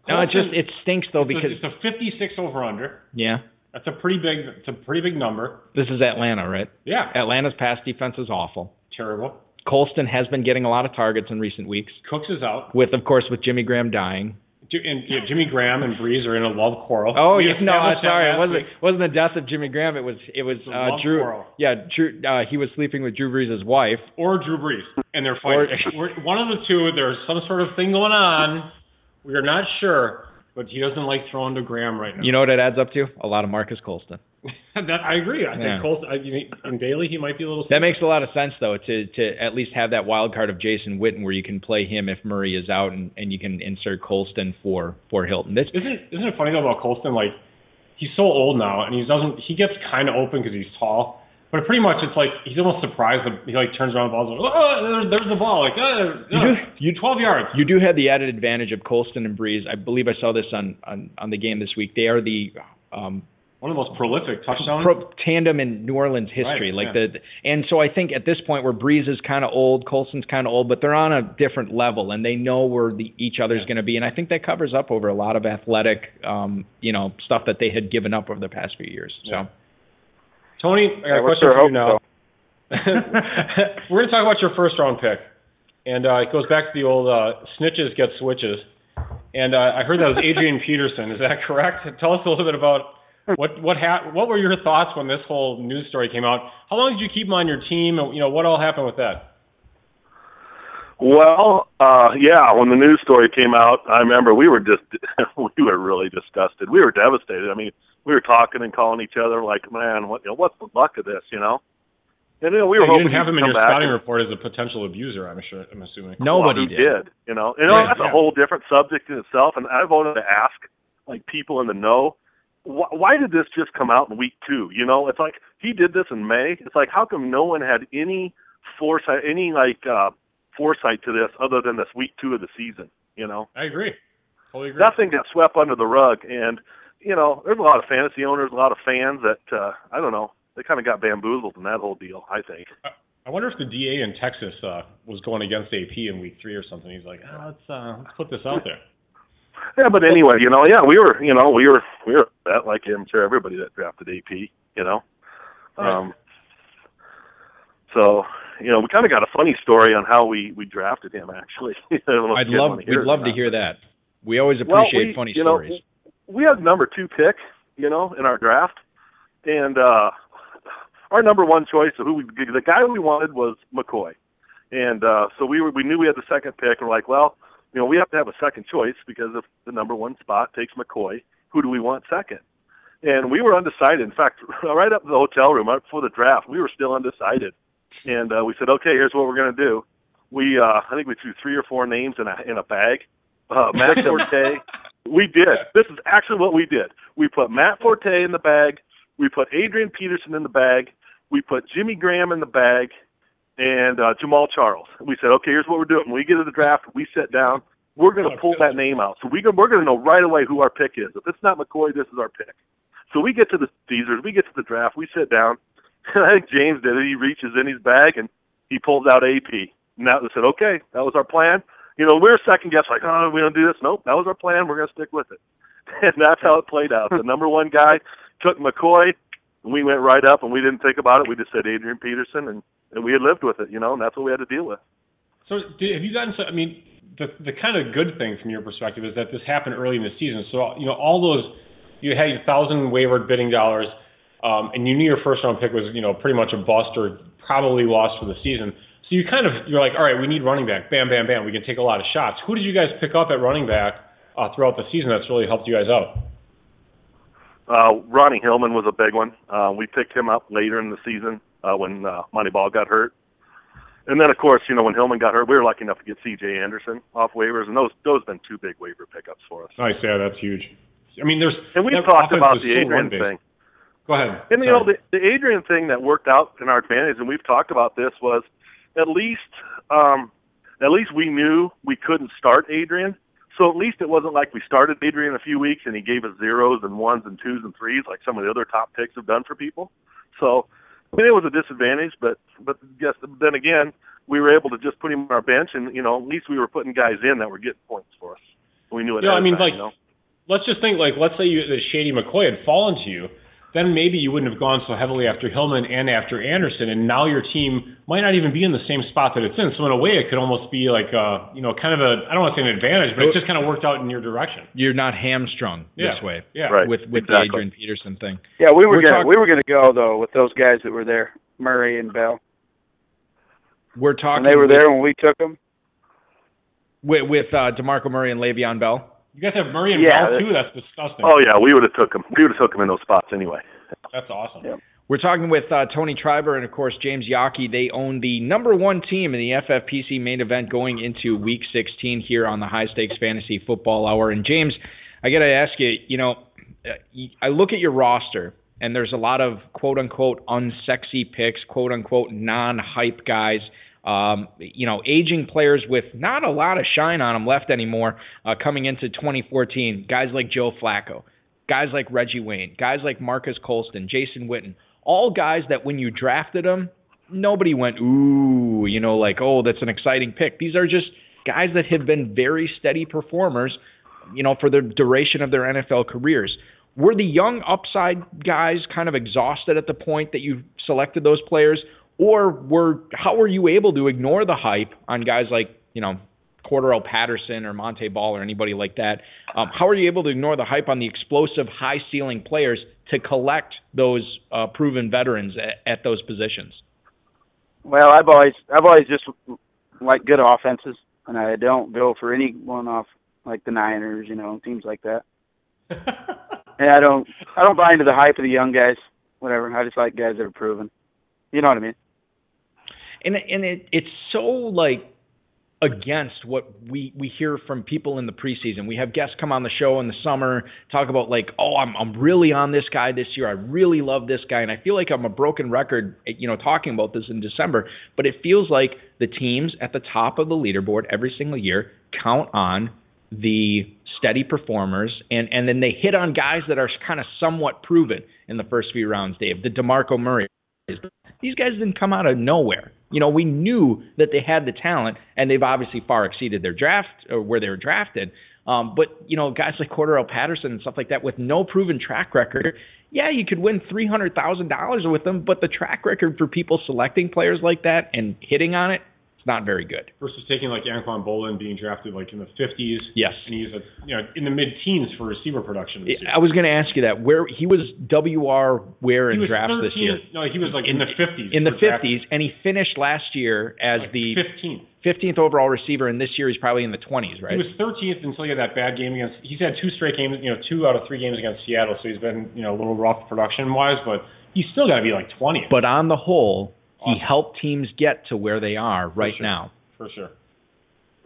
Speaker 5: No, it just it stinks though
Speaker 6: it's
Speaker 5: because
Speaker 6: a, it's a 56 over under.
Speaker 5: Yeah,
Speaker 6: that's a pretty big. It's a pretty big number.
Speaker 5: This is Atlanta, right?
Speaker 6: Yeah.
Speaker 5: Atlanta's pass defense is awful.
Speaker 6: Terrible.
Speaker 5: Colston has been getting a lot of targets in recent weeks.
Speaker 6: Cooks is out.
Speaker 5: With of course with Jimmy Graham dying.
Speaker 6: And yeah, Jimmy Graham and Brees are in a love quarrel.
Speaker 5: Oh
Speaker 6: we
Speaker 5: yeah, no, sorry, it wasn't
Speaker 6: week.
Speaker 5: wasn't the death of Jimmy Graham. It was it was
Speaker 6: uh,
Speaker 5: Drew.
Speaker 6: Quarrel.
Speaker 5: Yeah, Drew. Uh, he was sleeping with Drew Brees' wife.
Speaker 6: Or Drew Brees, and they're fighting. Or, one of the two. There's some sort of thing going on. We are not sure, but he doesn't like throwing to Graham right now.
Speaker 5: You know what it adds up to? A lot of Marques Colston.
Speaker 6: that I agree. I
Speaker 5: Yeah.
Speaker 6: think Colston. I, mean, in Daly, he might be a little.
Speaker 5: That makes a lot of sense, though, to to at least have that wild card of Jason Witten, where you can play him if Murray is out, and, and you can insert Colston for for Hilton. This
Speaker 6: Isn't isn't it funny though about Colston? Like he's so old now, and he doesn't. He gets kind of open because he's tall. But pretty much, it's like he's almost surprised that he like turns around the ball, like, oh, there's, there's the ball, like, oh,
Speaker 5: You do-
Speaker 6: you 12 yards.
Speaker 5: you do have the added advantage of Colston and Brees. I believe I saw this on on, on the game this week. They are the um,
Speaker 6: One of the most prolific touchdowns.
Speaker 5: pro- tandem in New Orleans history.
Speaker 6: Right,
Speaker 5: like
Speaker 6: yeah.
Speaker 5: the and so I think at this point where Brees is kind of old, Colston's kind of old, but they're on a different level and they know where the each other's going to be. And I think that covers up over a lot of athletic, um, you know, stuff that they had given up over the past few years. So.
Speaker 6: Yeah. Tony, I got
Speaker 8: Yeah,
Speaker 6: a question for you
Speaker 8: hope,
Speaker 6: now. We're going to talk about your first round pick, and uh, it goes back to the old uh, snitches get switches. And uh, I heard that was Adrian Peterson. Is that correct? Tell us a little bit about what what ha- what were your thoughts when this whole news story came out? How long did you keep him on your team? And, you know what all happened with that?
Speaker 7: Well, uh, yeah, when the news story came out, I remember we were just we were really disgusted. We were devastated. I mean, we were talking and calling each other like, man, what you know, what's the luck of this, you know? And you know, we were
Speaker 6: you
Speaker 7: hoping
Speaker 6: didn't have him in your
Speaker 7: back
Speaker 6: scouting report as a potential abuser. I'm sure. I'm assuming.
Speaker 5: Nobody
Speaker 7: well, who
Speaker 5: did.
Speaker 7: You know, you know,
Speaker 6: Yeah,
Speaker 7: that's
Speaker 6: yeah.
Speaker 7: a whole different subject in itself. And I wanted to ask, like, people in the know, wh- why did this just come out in week two? You know, it's like he did this in May. It's like how come no one had any foresight, any like uh, foresight to this other than this week two of the season? You know,
Speaker 6: I agree. Totally agree.
Speaker 7: that thing got swept under the rug, and you know, there's a lot of fantasy owners, a lot of fans that uh, I don't know, they kind of got bamboozled in that whole deal. I think.
Speaker 6: I wonder if the DA in Texas uh, was going against AP in week three or something. He's like, oh, let's uh, let's put this out there.
Speaker 7: Yeah, but anyway, you know, yeah, we were, you know, we were, we were that like I'm sure everybody that drafted AP, you know. Um, so, you know, we kind of got a funny story on how we we drafted him. Actually, I don't know if
Speaker 5: I'd love we'd
Speaker 7: hear it or
Speaker 5: love to hear that. We always
Speaker 7: Well,
Speaker 5: appreciate
Speaker 7: we-
Speaker 5: funny
Speaker 7: you know,
Speaker 5: stories.
Speaker 7: we had number two pick, you know, in our draft, and uh our number one choice, of who we, the guy we wanted was McCoy, and uh so we were we knew we had the second pick, and we're like, well, you know, we have to have a second choice because if the number one spot takes McCoy, who do we want second? And we were undecided. In fact, right up in the hotel room, right before the draft, we were still undecided. And uh, we said, okay, here's what we're going to do. We, uh, I think we threw three or four names in a in a bag. Uh, Matt Forte. We did. This is actually what we did. We put Matt Forte in the bag. We put Adrian Peterson in the bag. We put Jimmy Graham in the bag, and uh, Jamaal Charles. We said, okay, here's what we're doing. When we get to the draft, we sit down. We're going to pull that name out. So we go, we're going to know right away who our pick is. If it's not McCoy, this is our pick. So we get to the Caesars. We get to the draft. We sit down. And I think James did it. He reaches in his bag and he pulls out AP. And that said, okay, that was our plan. You know, we are second guess like, oh, we don't do this. Nope, that was our plan. We're going to stick with it. And that's how it played out. The number one guy took McCoy, and we went right up, and we didn't think about it. We just said Adrian Peterson, and and we had lived with it, you know, and that's what we had to deal with.
Speaker 6: So did, have you gotten? So, I mean, the the kind of good thing from your perspective is that this happened early in the season. So you know, all those you had a thousand wayward bidding dollars, um, and you knew your first round pick was you know pretty much a bust or probably lost for the season. So you kind of you're like, all right, we need running back. Bam, bam, bam. We can take a lot of shots. Who did you guys pick up at running back uh, throughout the season that's really helped you guys out?
Speaker 7: Uh, Ronnie Hillman was a big one. Uh, we picked him up later in the season uh, when uh, Moneyball got hurt. And then, of course, you know, when Hillman got hurt, we were lucky enough to get C.J. Anderson off waivers, and those those have been two big waiver pickups for us.
Speaker 6: Nice, yeah, that's huge. I mean, there's
Speaker 7: and we've talked about the Adrian thing.
Speaker 6: Go ahead.
Speaker 7: And you know, the, the Adrian thing that worked out in our advantage, and we've talked about this, was at least um, at least we knew we couldn't start Adrian. So at least it wasn't like we started Adrian a few weeks and he gave us zeros and ones and twos and threes like some of the other top picks have done for people. So I mean, it was a disadvantage, but but yes, then again, we were able to just put him on our bench, and you know, at least we were putting guys in that were getting points for us. We knew it.
Speaker 6: Yeah, I mean,
Speaker 7: time,
Speaker 6: like,
Speaker 7: you know?
Speaker 6: let's just think like let's say you, that Shady McCoy had fallen to you, then maybe you wouldn't have gone so heavily after Hillman and after Anderson, and now your team might not even be in the same spot that it's in. So in a way, it could almost be like uh, you know, kind of a I don't want to say an advantage, but it just kind of worked out in your direction.
Speaker 5: You're not hamstrung
Speaker 6: Yeah.
Speaker 5: this way
Speaker 6: Yeah.
Speaker 7: Right.
Speaker 5: with with
Speaker 7: exactly.
Speaker 5: the Adrian Peterson thing.
Speaker 8: Yeah, we were
Speaker 5: We're
Speaker 8: gonna
Speaker 5: talk-
Speaker 8: we were gonna go though with those guys that were there, Murray and Bell.
Speaker 5: We're talking
Speaker 8: When they were
Speaker 5: with,
Speaker 8: there when we took them.
Speaker 5: with, with uh, Demarco Murray and Le'Veon Bell.
Speaker 6: You guys have Murray and
Speaker 8: Yeah,
Speaker 6: Bell too. That's disgusting.
Speaker 7: Oh yeah, we would have took him. We would have took him in those spots anyway.
Speaker 6: That's awesome.
Speaker 8: Yeah.
Speaker 5: We're talking with uh, Tony Treiber and, of course, James Yockey. They own the number one team in the FFPC main event going into Week 16 here on the High Stakes Fantasy Football Hour. And, James, I got to ask you, you know, I look at your roster, and there's a lot of quote unquote unsexy picks, quote unquote non hype guys. Um, you know, aging players with not a lot of shine on them left anymore uh, coming into 2014. Guys like Joe Flacco, guys like Reggie Wayne, guys like Marques Colston, Jason Witten, all guys that when you drafted them, nobody went, ooh, you know, like, oh, that's an exciting pick. These are just guys that have been very steady performers, you know, for the duration of their NFL careers. Were the young upside guys kind of exhausted at the point that you selected those players? Or were how were you able to ignore the hype on guys like, you know, Cordarrelle Patterson or Montee Ball or anybody like that. Um, how are you able to ignore the hype on the explosive, high ceiling players to collect those uh, proven veterans at, at those positions?
Speaker 8: Well, I've always I've always just liked good offenses, and I don't go for any one off like the Niners, you know, teams like that. And I don't I don't buy into the hype of the young guys. Whatever. I just like guys that are proven. You know what I mean?
Speaker 5: And and it it's so like against what we we hear from people in the preseason. We have guests come on the show in the summer talk about like, oh, I'm I'm really on this guy this year. I really love this guy, and I feel like I'm a broken record, you know, talking about this in December. But it feels like the teams at the top of the leaderboard every single year count on the steady performers, and and then they hit on guys that are kind of somewhat proven in the first few rounds. Dave, the Demarco Murray. These guys didn't come out of nowhere. You know, we knew that they had the talent, and they've obviously far exceeded their draft or where they were drafted. Um, but you know, guys like Cordarrelle Patterson and stuff like that with no proven track record, yeah, you could win three hundred thousand dollars with them, but the track record for people selecting players like that and hitting on it, not very good.
Speaker 6: Versus taking like Anquan Boldin being drafted like in the 50s.
Speaker 5: Yes.
Speaker 6: And he's a, you know in the mid-teens for receiver production.
Speaker 5: I was going to ask you that. Where he was WR where
Speaker 6: He
Speaker 5: in drafts
Speaker 6: 13th,
Speaker 5: this year?
Speaker 6: No, he was like in, the 50s.
Speaker 5: In the
Speaker 6: for draft-
Speaker 5: 50s, and he finished last year as
Speaker 6: like
Speaker 5: the
Speaker 6: 15th.
Speaker 5: 15th overall receiver, and this year he's probably in the 20s, right?
Speaker 6: He was 13th until he had that bad game against. He's had two straight games, you know, two out of three games against Seattle. So he's been, you know, a little rough production wise, but he's still got to be like 20th
Speaker 5: But on the whole, he helped teams get to where they are right
Speaker 6: sure.
Speaker 5: now.
Speaker 6: for sure.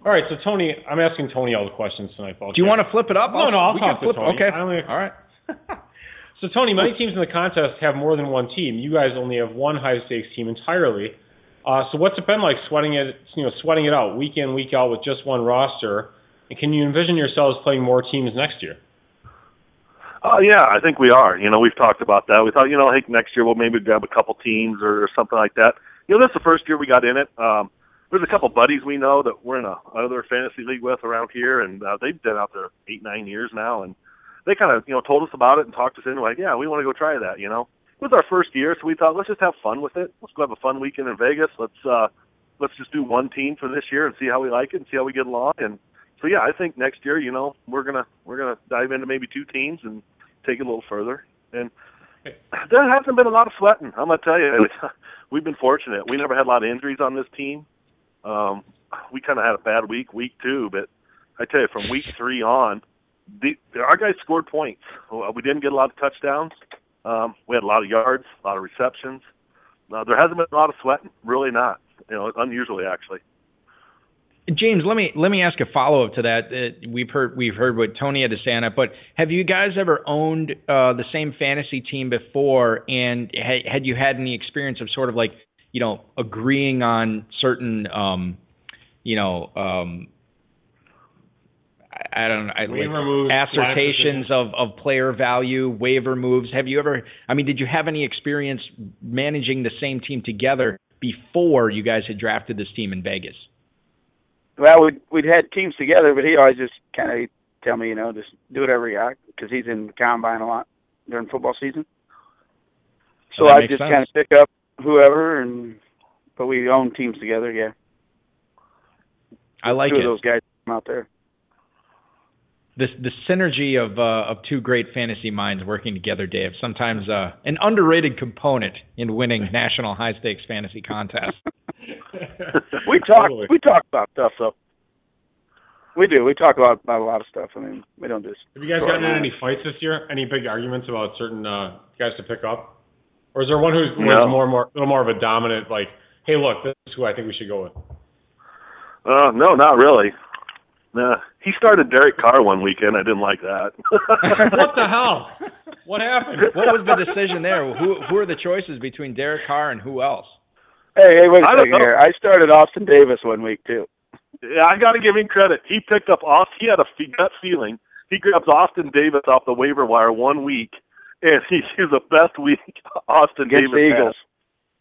Speaker 6: All right, so Tony, I'm asking Tony all the questions tonight, folks.
Speaker 5: Do you want to flip it up?
Speaker 6: No, no, I'll talk to
Speaker 5: flip.
Speaker 6: Tony.
Speaker 5: Okay.
Speaker 6: Only-
Speaker 5: All right.
Speaker 6: So Tony, many teams in the contest have more than one team. You guys only have one high stakes team entirely. Uh, so what's it been like sweating it, you know, sweating it out week in, week out with just one roster? And can you envision yourselves playing more teams next year?
Speaker 7: Oh yeah, I think we are. You know, we've talked about that. We thought, you know, think next year we'll maybe grab a couple teams or, or something like that. You know, this is the first year we got in it. Um, there's a couple buddies we know that we're in a other fantasy league with around here, and uh, they've been out there eight, nine years now, and they kind of, you know, told us about it and talked us into like, yeah, we want to go try that. You know, it was our first year, so we thought let's just have fun with it. Let's go have a fun weekend in Vegas. Let's uh, let's just do one team for this year and see how we like it and see how we get along. And so yeah, I think next year, you know, we're gonna we're gonna dive into maybe two teams and take it a little further. And there hasn't been a lot of sweating. I'm gonna tell you, we've been fortunate. We never had a lot of injuries on this team. Um, we kind of had a bad week, week two, but I tell you, from week three on, the, our guys scored points. We didn't get a lot of touchdowns. Um, we had a lot of yards, a lot of receptions. Uh, there hasn't been a lot of sweating, really not. You know, unusually actually.
Speaker 5: James, let me let me ask a follow up to that. Uh, we've heard we've heard what Tony had to say on it, but have you guys ever owned uh, the same fantasy team before? And ha- had you had any experience of sort of like you know agreeing on certain um, you know um, I, I don't know I, like
Speaker 6: moves,
Speaker 5: assertions of of player value, waiver moves? Have you ever? I mean, did you have any experience managing the same team together before you guys had drafted this team in Vegas?
Speaker 8: Well, we'd we'd had teams together, but he always just kind of tell me, you know, just do whatever you got because he's in the combine a lot during football season. So I just kind of pick up whoever, and but we own teams together. Yeah,
Speaker 5: I like
Speaker 8: two
Speaker 5: it.
Speaker 8: of those guys out there.
Speaker 5: The the synergy of uh, of two great fantasy minds working together, Dave. Sometimes uh, an underrated component in winning national high stakes fantasy contests.
Speaker 8: we talk
Speaker 6: Totally.
Speaker 8: we talk about stuff though. We do. We talk about about a lot of stuff. I mean, we don't just.
Speaker 6: Have you guys gotten in any fights this year? Any big arguments about certain uh, guys to pick up? Or is there one who's
Speaker 7: No.
Speaker 6: more, more, a little more of a dominant, like, hey, look, this is who I think we should go with?
Speaker 7: Uh, no, not really. Nah, he started Derek Carr one weekend. I didn't like that.
Speaker 6: what the hell? What happened?
Speaker 5: What was the decision there? Who who are the choices between Derek Carr and who else?
Speaker 8: Hey, hey, wait a
Speaker 7: I
Speaker 8: second here. I started Austin Davis one week too.
Speaker 7: Yeah, I got to give him credit. He picked up off. He had a gut feeling. He grabs Austin Davis off the waiver wire one week, and he he's the best week Austin Davis
Speaker 8: Against
Speaker 7: Davis
Speaker 8: the
Speaker 7: had.
Speaker 8: Eagles.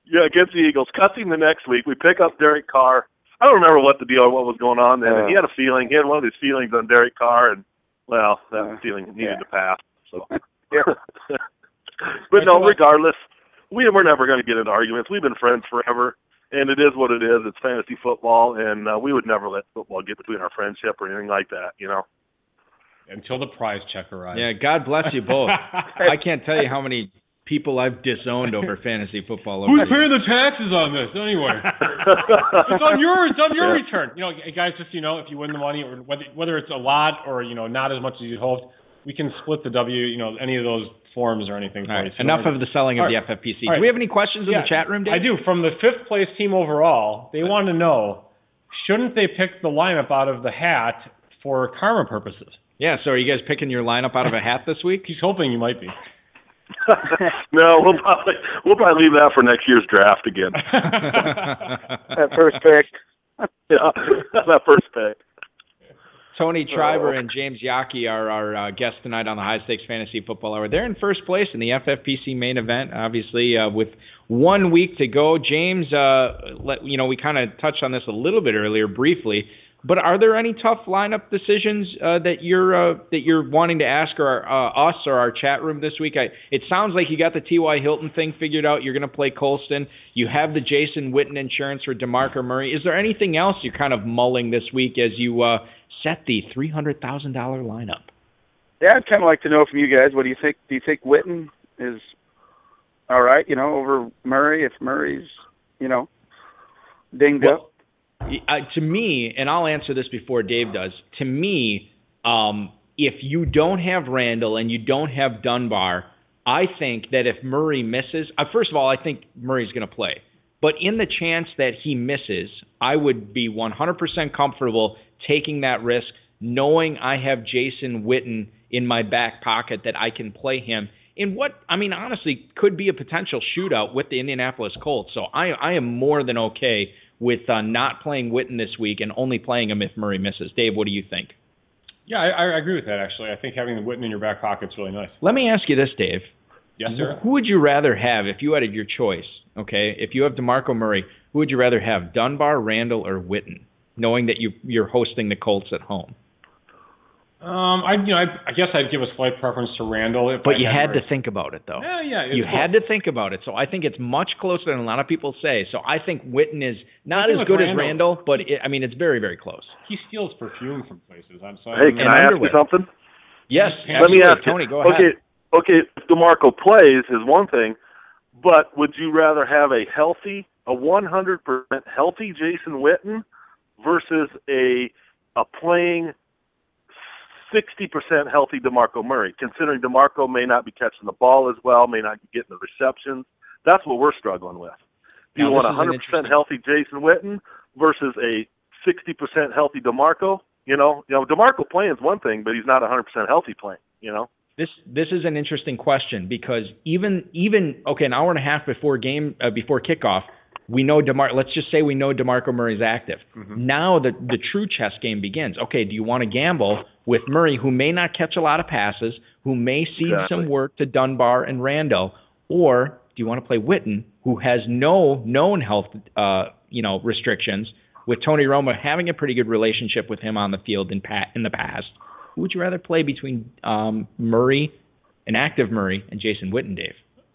Speaker 7: Yeah, against the Eagles. Cuts him the next week. We pick up Derek Carr. I don't remember what the deal, or what was going on then.
Speaker 8: Uh.
Speaker 7: he had a feeling. He had one of his feelings on Derek Carr, and well, that
Speaker 8: Uh,
Speaker 7: feeling needed
Speaker 8: yeah.
Speaker 7: to pass. So,
Speaker 8: Yeah.
Speaker 7: but no, regardless, we we're never going to get into arguments. We've been friends forever, and it is what it is. It's fantasy football, and uh, we would never let football get between our friendship or anything like that. You know.
Speaker 6: Until the prize check arrives.
Speaker 5: Yeah, God bless you both. I can't tell you how many people I've disowned over fantasy football. Over
Speaker 6: Who's paying the taxes on this anyway? it's on your it's on your
Speaker 7: Yeah.
Speaker 6: return. You know, guys, just you know, if you win the money or whether whether it's a lot or you know not as much as you hoped, we can split the W. You know, any of those forms or anything.
Speaker 5: All
Speaker 6: for
Speaker 5: right.
Speaker 6: So
Speaker 5: enough of the selling of
Speaker 6: All
Speaker 5: the
Speaker 6: right.
Speaker 5: FFPC.
Speaker 6: All right.
Speaker 5: Do we have any questions in the chat room, Dave?
Speaker 6: I do. From the fifth place team overall, they want to know shouldn't they pick the lineup out of the hat for karma purposes?
Speaker 5: Yeah. So are you guys picking your lineup out of a hat this week?
Speaker 6: He's hoping you might be.
Speaker 7: no, we'll probably we'll probably leave that for next year's draft again.
Speaker 8: That first pick.
Speaker 7: yeah, that first pick.
Speaker 5: Tony Treiber and James Yockey are our uh, guests tonight on the High Stakes Fantasy Football Hour. They're in first place in the FFPC main event, obviously, uh, with one week to go. James, uh, let, you know, we kind of touched on this a little bit earlier, briefly. But are there any tough lineup decisions uh, that you're uh, that you're wanting to ask our, uh, us or our chat room this week? I, it sounds like you got the T.Y. Hilton thing figured out. You're going to play Colston. You have the Jason Witten insurance for Demarco Murray. Is there anything else you're kind of mulling this week as you uh, set the three hundred thousand dollar lineup?
Speaker 8: Yeah, I'd kind of like to know from you guys. What do you think? Do you think Witten is all right? You know, over Murray if Murray's you know dinged
Speaker 5: Well,
Speaker 8: up.
Speaker 5: Uh, to me, and I'll answer this before Dave does. To me, um, if you don't have Randle and you don't have Dunbar, I think that if Murray misses, uh, first of all, I think Murray's going to play. But in the chance that he misses, I would be 100% comfortable taking that risk, knowing I have Jason Witten in my back pocket that I can play him in what I mean honestly could be a potential shootout with the Indianapolis Colts. So I I am more than okay with uh, not playing Witten this week and only playing him if Murray misses. Dave, what do you think?
Speaker 6: Yeah, I, I agree with that. Actually, I think having the Witten in your back pocket is really nice.
Speaker 5: Let me ask you this, Dave.
Speaker 6: Yes, sir.
Speaker 5: Who would you rather have if you had your choice? Okay, if you have DeMarco Murray, who would you rather have, Dunbar, Randle, or Witten? Knowing that you you're hosting the Colts at home,
Speaker 6: Um, I you know I, I guess I'd give a slight preference to Randle. If
Speaker 5: but
Speaker 6: I
Speaker 5: you had to think about it though.
Speaker 6: Yeah, yeah.
Speaker 5: You
Speaker 6: it's
Speaker 5: had to think about it. So I think it's much closer than a lot of people say. So I think Witten is not as
Speaker 6: with
Speaker 5: good as
Speaker 6: Randle-
Speaker 5: Randle, but it, I mean it's very very close.
Speaker 6: He steals perfume from places. I'm sorry.
Speaker 7: Hey, can
Speaker 5: And
Speaker 7: I ask you something?
Speaker 5: Yes,
Speaker 6: Let
Speaker 7: Let me
Speaker 5: absolutely.
Speaker 7: ask you-
Speaker 5: Tony. Go
Speaker 7: okay,
Speaker 5: ahead.
Speaker 7: okay. If Demarco plays is one thing, But would you rather have a healthy, a 100% healthy Jason Witten versus a a playing 60% healthy DeMarco Murray, considering DeMarco may not be catching the ball as well, may not be getting the receptions. That's what we're struggling with. Do you
Speaker 5: Now,
Speaker 7: want
Speaker 5: this is
Speaker 7: a
Speaker 5: an
Speaker 7: 100%
Speaker 5: interesting-
Speaker 7: healthy Jason Witten versus a 60% healthy DeMarco? You know, you know, DeMarco playing is one thing, but he's not 100% healthy playing. You know,
Speaker 5: This this is an interesting question because even even okay, an hour and a half before game uh, before kickoff, we know Demar. Let's just say we know Demarco Murray's active. Now the the true chess game begins. Okay, do you want to gamble with Murray, who may not catch a lot of passes, who may cede
Speaker 7: Exactly.
Speaker 5: some work to Dunbar and Randle, or do you want to play Witten, who has no known health uh, you know restrictions, with Tony Romo having a pretty good relationship with him on the field in pa- in the past? Who would you rather play between um, Murray, an active Murray, and Jason Witten, Dave?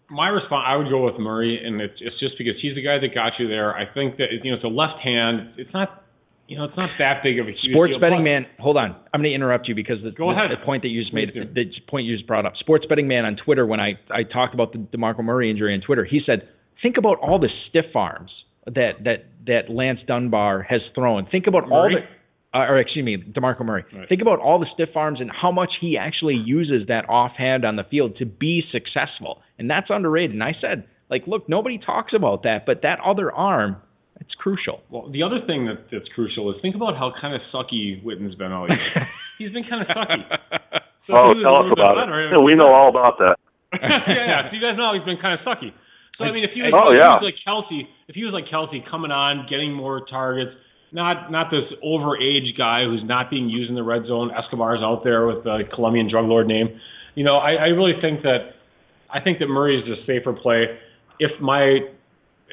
Speaker 6: My response, I would go with Murray, and it's, it's just because he's the guy that got you there. I think that you know it's a left hand. It's not, you know, it's not that big of a huge
Speaker 5: Sports
Speaker 6: deal.
Speaker 5: betting man, hold on. I'm going to interrupt you because the,
Speaker 6: Go
Speaker 5: the,
Speaker 6: ahead.
Speaker 5: the point that you just made,
Speaker 6: do.
Speaker 5: the point you just brought up. Sports betting man on Twitter, when I, I talked about the DeMarco Murray injury on Twitter, he said, think about all the stiff arms that that that Lance Dunbar has thrown. Think about all the uh, or excuse me, DeMarco Murray.
Speaker 6: Right.
Speaker 5: Think about all the stiff arms and how much he actually uses that offhand on the field to be successful. And that's underrated. And I said, like, look, nobody talks about that, but that other arm, it's crucial.
Speaker 6: Well, the other thing that, that's crucial is think about how kind of sucky Witten's been all year. he's been kind of sucky. So
Speaker 7: oh,
Speaker 6: if he was a
Speaker 7: tell us about
Speaker 6: better,
Speaker 7: it. Yeah, we know all about that.
Speaker 6: yeah, yeah. So you guys know he's been kind of sucky. So I mean, if he was,
Speaker 7: Oh,
Speaker 6: if
Speaker 7: yeah.
Speaker 6: he was like Kelce, if he was like Kelce coming on, getting more targets, not not this overage guy who's not being used in the red zone. Escobar's out there with the Colombian drug lord name. You know, I, I really think that I think that Murray is a safer play. If my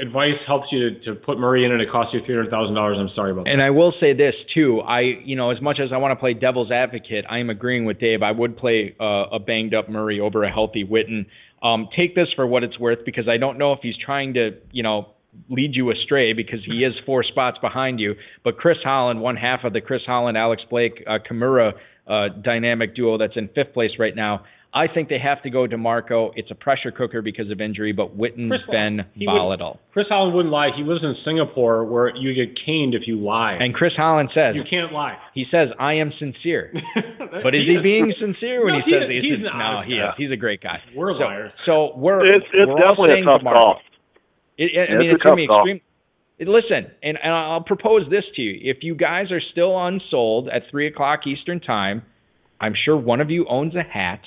Speaker 6: advice helps you to, to put Murray in and it costs you three hundred thousand dollars, I'm sorry about that.
Speaker 5: And I will say this too. I, you know, as much as I want to play devil's advocate, I am agreeing with Dave. I would play uh, a banged up Murray over a healthy Witten. Um, take this for what it's worth because I don't know if he's trying to, you know, lead you astray because he is four spots behind you. But Chris Holland, one half of the Chris Holland, Alex Blake, uh, Kimura uh, dynamic duo that's in fifth place right now. I think they have to go DeMarco. It's a pressure cooker because of injury, but Witten's
Speaker 6: Chris-
Speaker 5: been
Speaker 6: he would-
Speaker 5: volatile.
Speaker 6: Chris Holland wouldn't lie. He lives in Singapore where you get caned if you lie.
Speaker 5: And Chris Holland says,
Speaker 6: you can't lie.
Speaker 5: he says, I am sincere. But is he, being sincere when
Speaker 6: No,
Speaker 5: he,
Speaker 6: he
Speaker 5: says
Speaker 6: is.
Speaker 5: he's,
Speaker 6: He's an
Speaker 5: no, he
Speaker 6: guy.
Speaker 5: is. He's a great guy.
Speaker 6: We're
Speaker 5: so,
Speaker 6: liars.
Speaker 5: So we're
Speaker 7: It's it's
Speaker 5: we're all
Speaker 7: definitely
Speaker 5: saying
Speaker 7: a tough
Speaker 5: DeMarco.
Speaker 7: call.
Speaker 5: It, it, I mean,
Speaker 7: it's
Speaker 5: it's
Speaker 7: a
Speaker 5: going to be
Speaker 7: tough call.
Speaker 5: extreme. Listen, and, and I'll propose this to you: if you guys are still unsold at three o'clock Eastern time, I'm sure one of you owns a hat.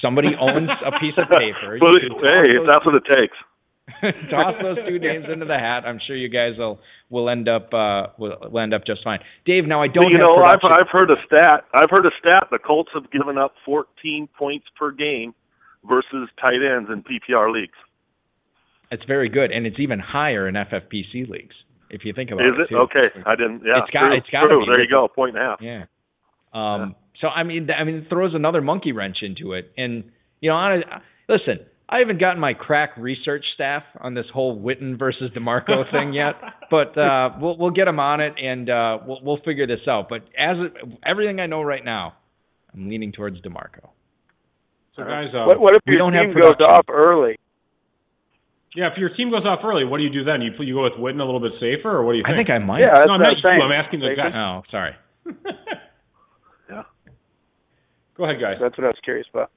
Speaker 5: Somebody owns a piece of paper.
Speaker 7: but
Speaker 5: You
Speaker 7: it,
Speaker 5: can toss
Speaker 7: hey, if that's what it takes.
Speaker 5: toss those two names into the hat. I'm sure you guys will will end up uh, will, will end up just fine. Dave, now I don't
Speaker 7: you know, I've. I've heard a stat. I've heard a stat. The Colts have given up 14 points per game versus tight ends in PPR leagues.
Speaker 5: It's very good, and it's even higher in FFPC leagues if you think about
Speaker 7: Is
Speaker 5: it.
Speaker 7: it okay? I didn't. Yeah,
Speaker 5: It's got-
Speaker 7: true,
Speaker 5: it's
Speaker 7: true. There you go. Point and a half.
Speaker 5: Yeah. Um. So I mean, I mean, it throws another monkey wrench into it, and you know, I, listen, I haven't gotten my crack research staff on this whole Witten versus Demarco thing yet, but uh, we'll we'll get them on it, and uh, we'll we'll figure this out. But as it, everything I know right now, I'm leaning towards Demarco.
Speaker 6: So guys, uh,
Speaker 8: What, what if
Speaker 5: we
Speaker 8: your
Speaker 5: don't have
Speaker 8: team goes off early?
Speaker 6: yeah, if your team goes off early, what do you do then? You you go with Witten a little bit safer, or what do you think?
Speaker 5: I
Speaker 6: think?
Speaker 5: think I might.
Speaker 8: Yeah, that's
Speaker 6: no, I'm
Speaker 8: what
Speaker 6: not
Speaker 8: I'm saying.
Speaker 6: you. I'm asking the
Speaker 8: Safer.
Speaker 6: guy.
Speaker 5: Oh, sorry.
Speaker 6: Go ahead, guys.
Speaker 8: That's what I was curious about.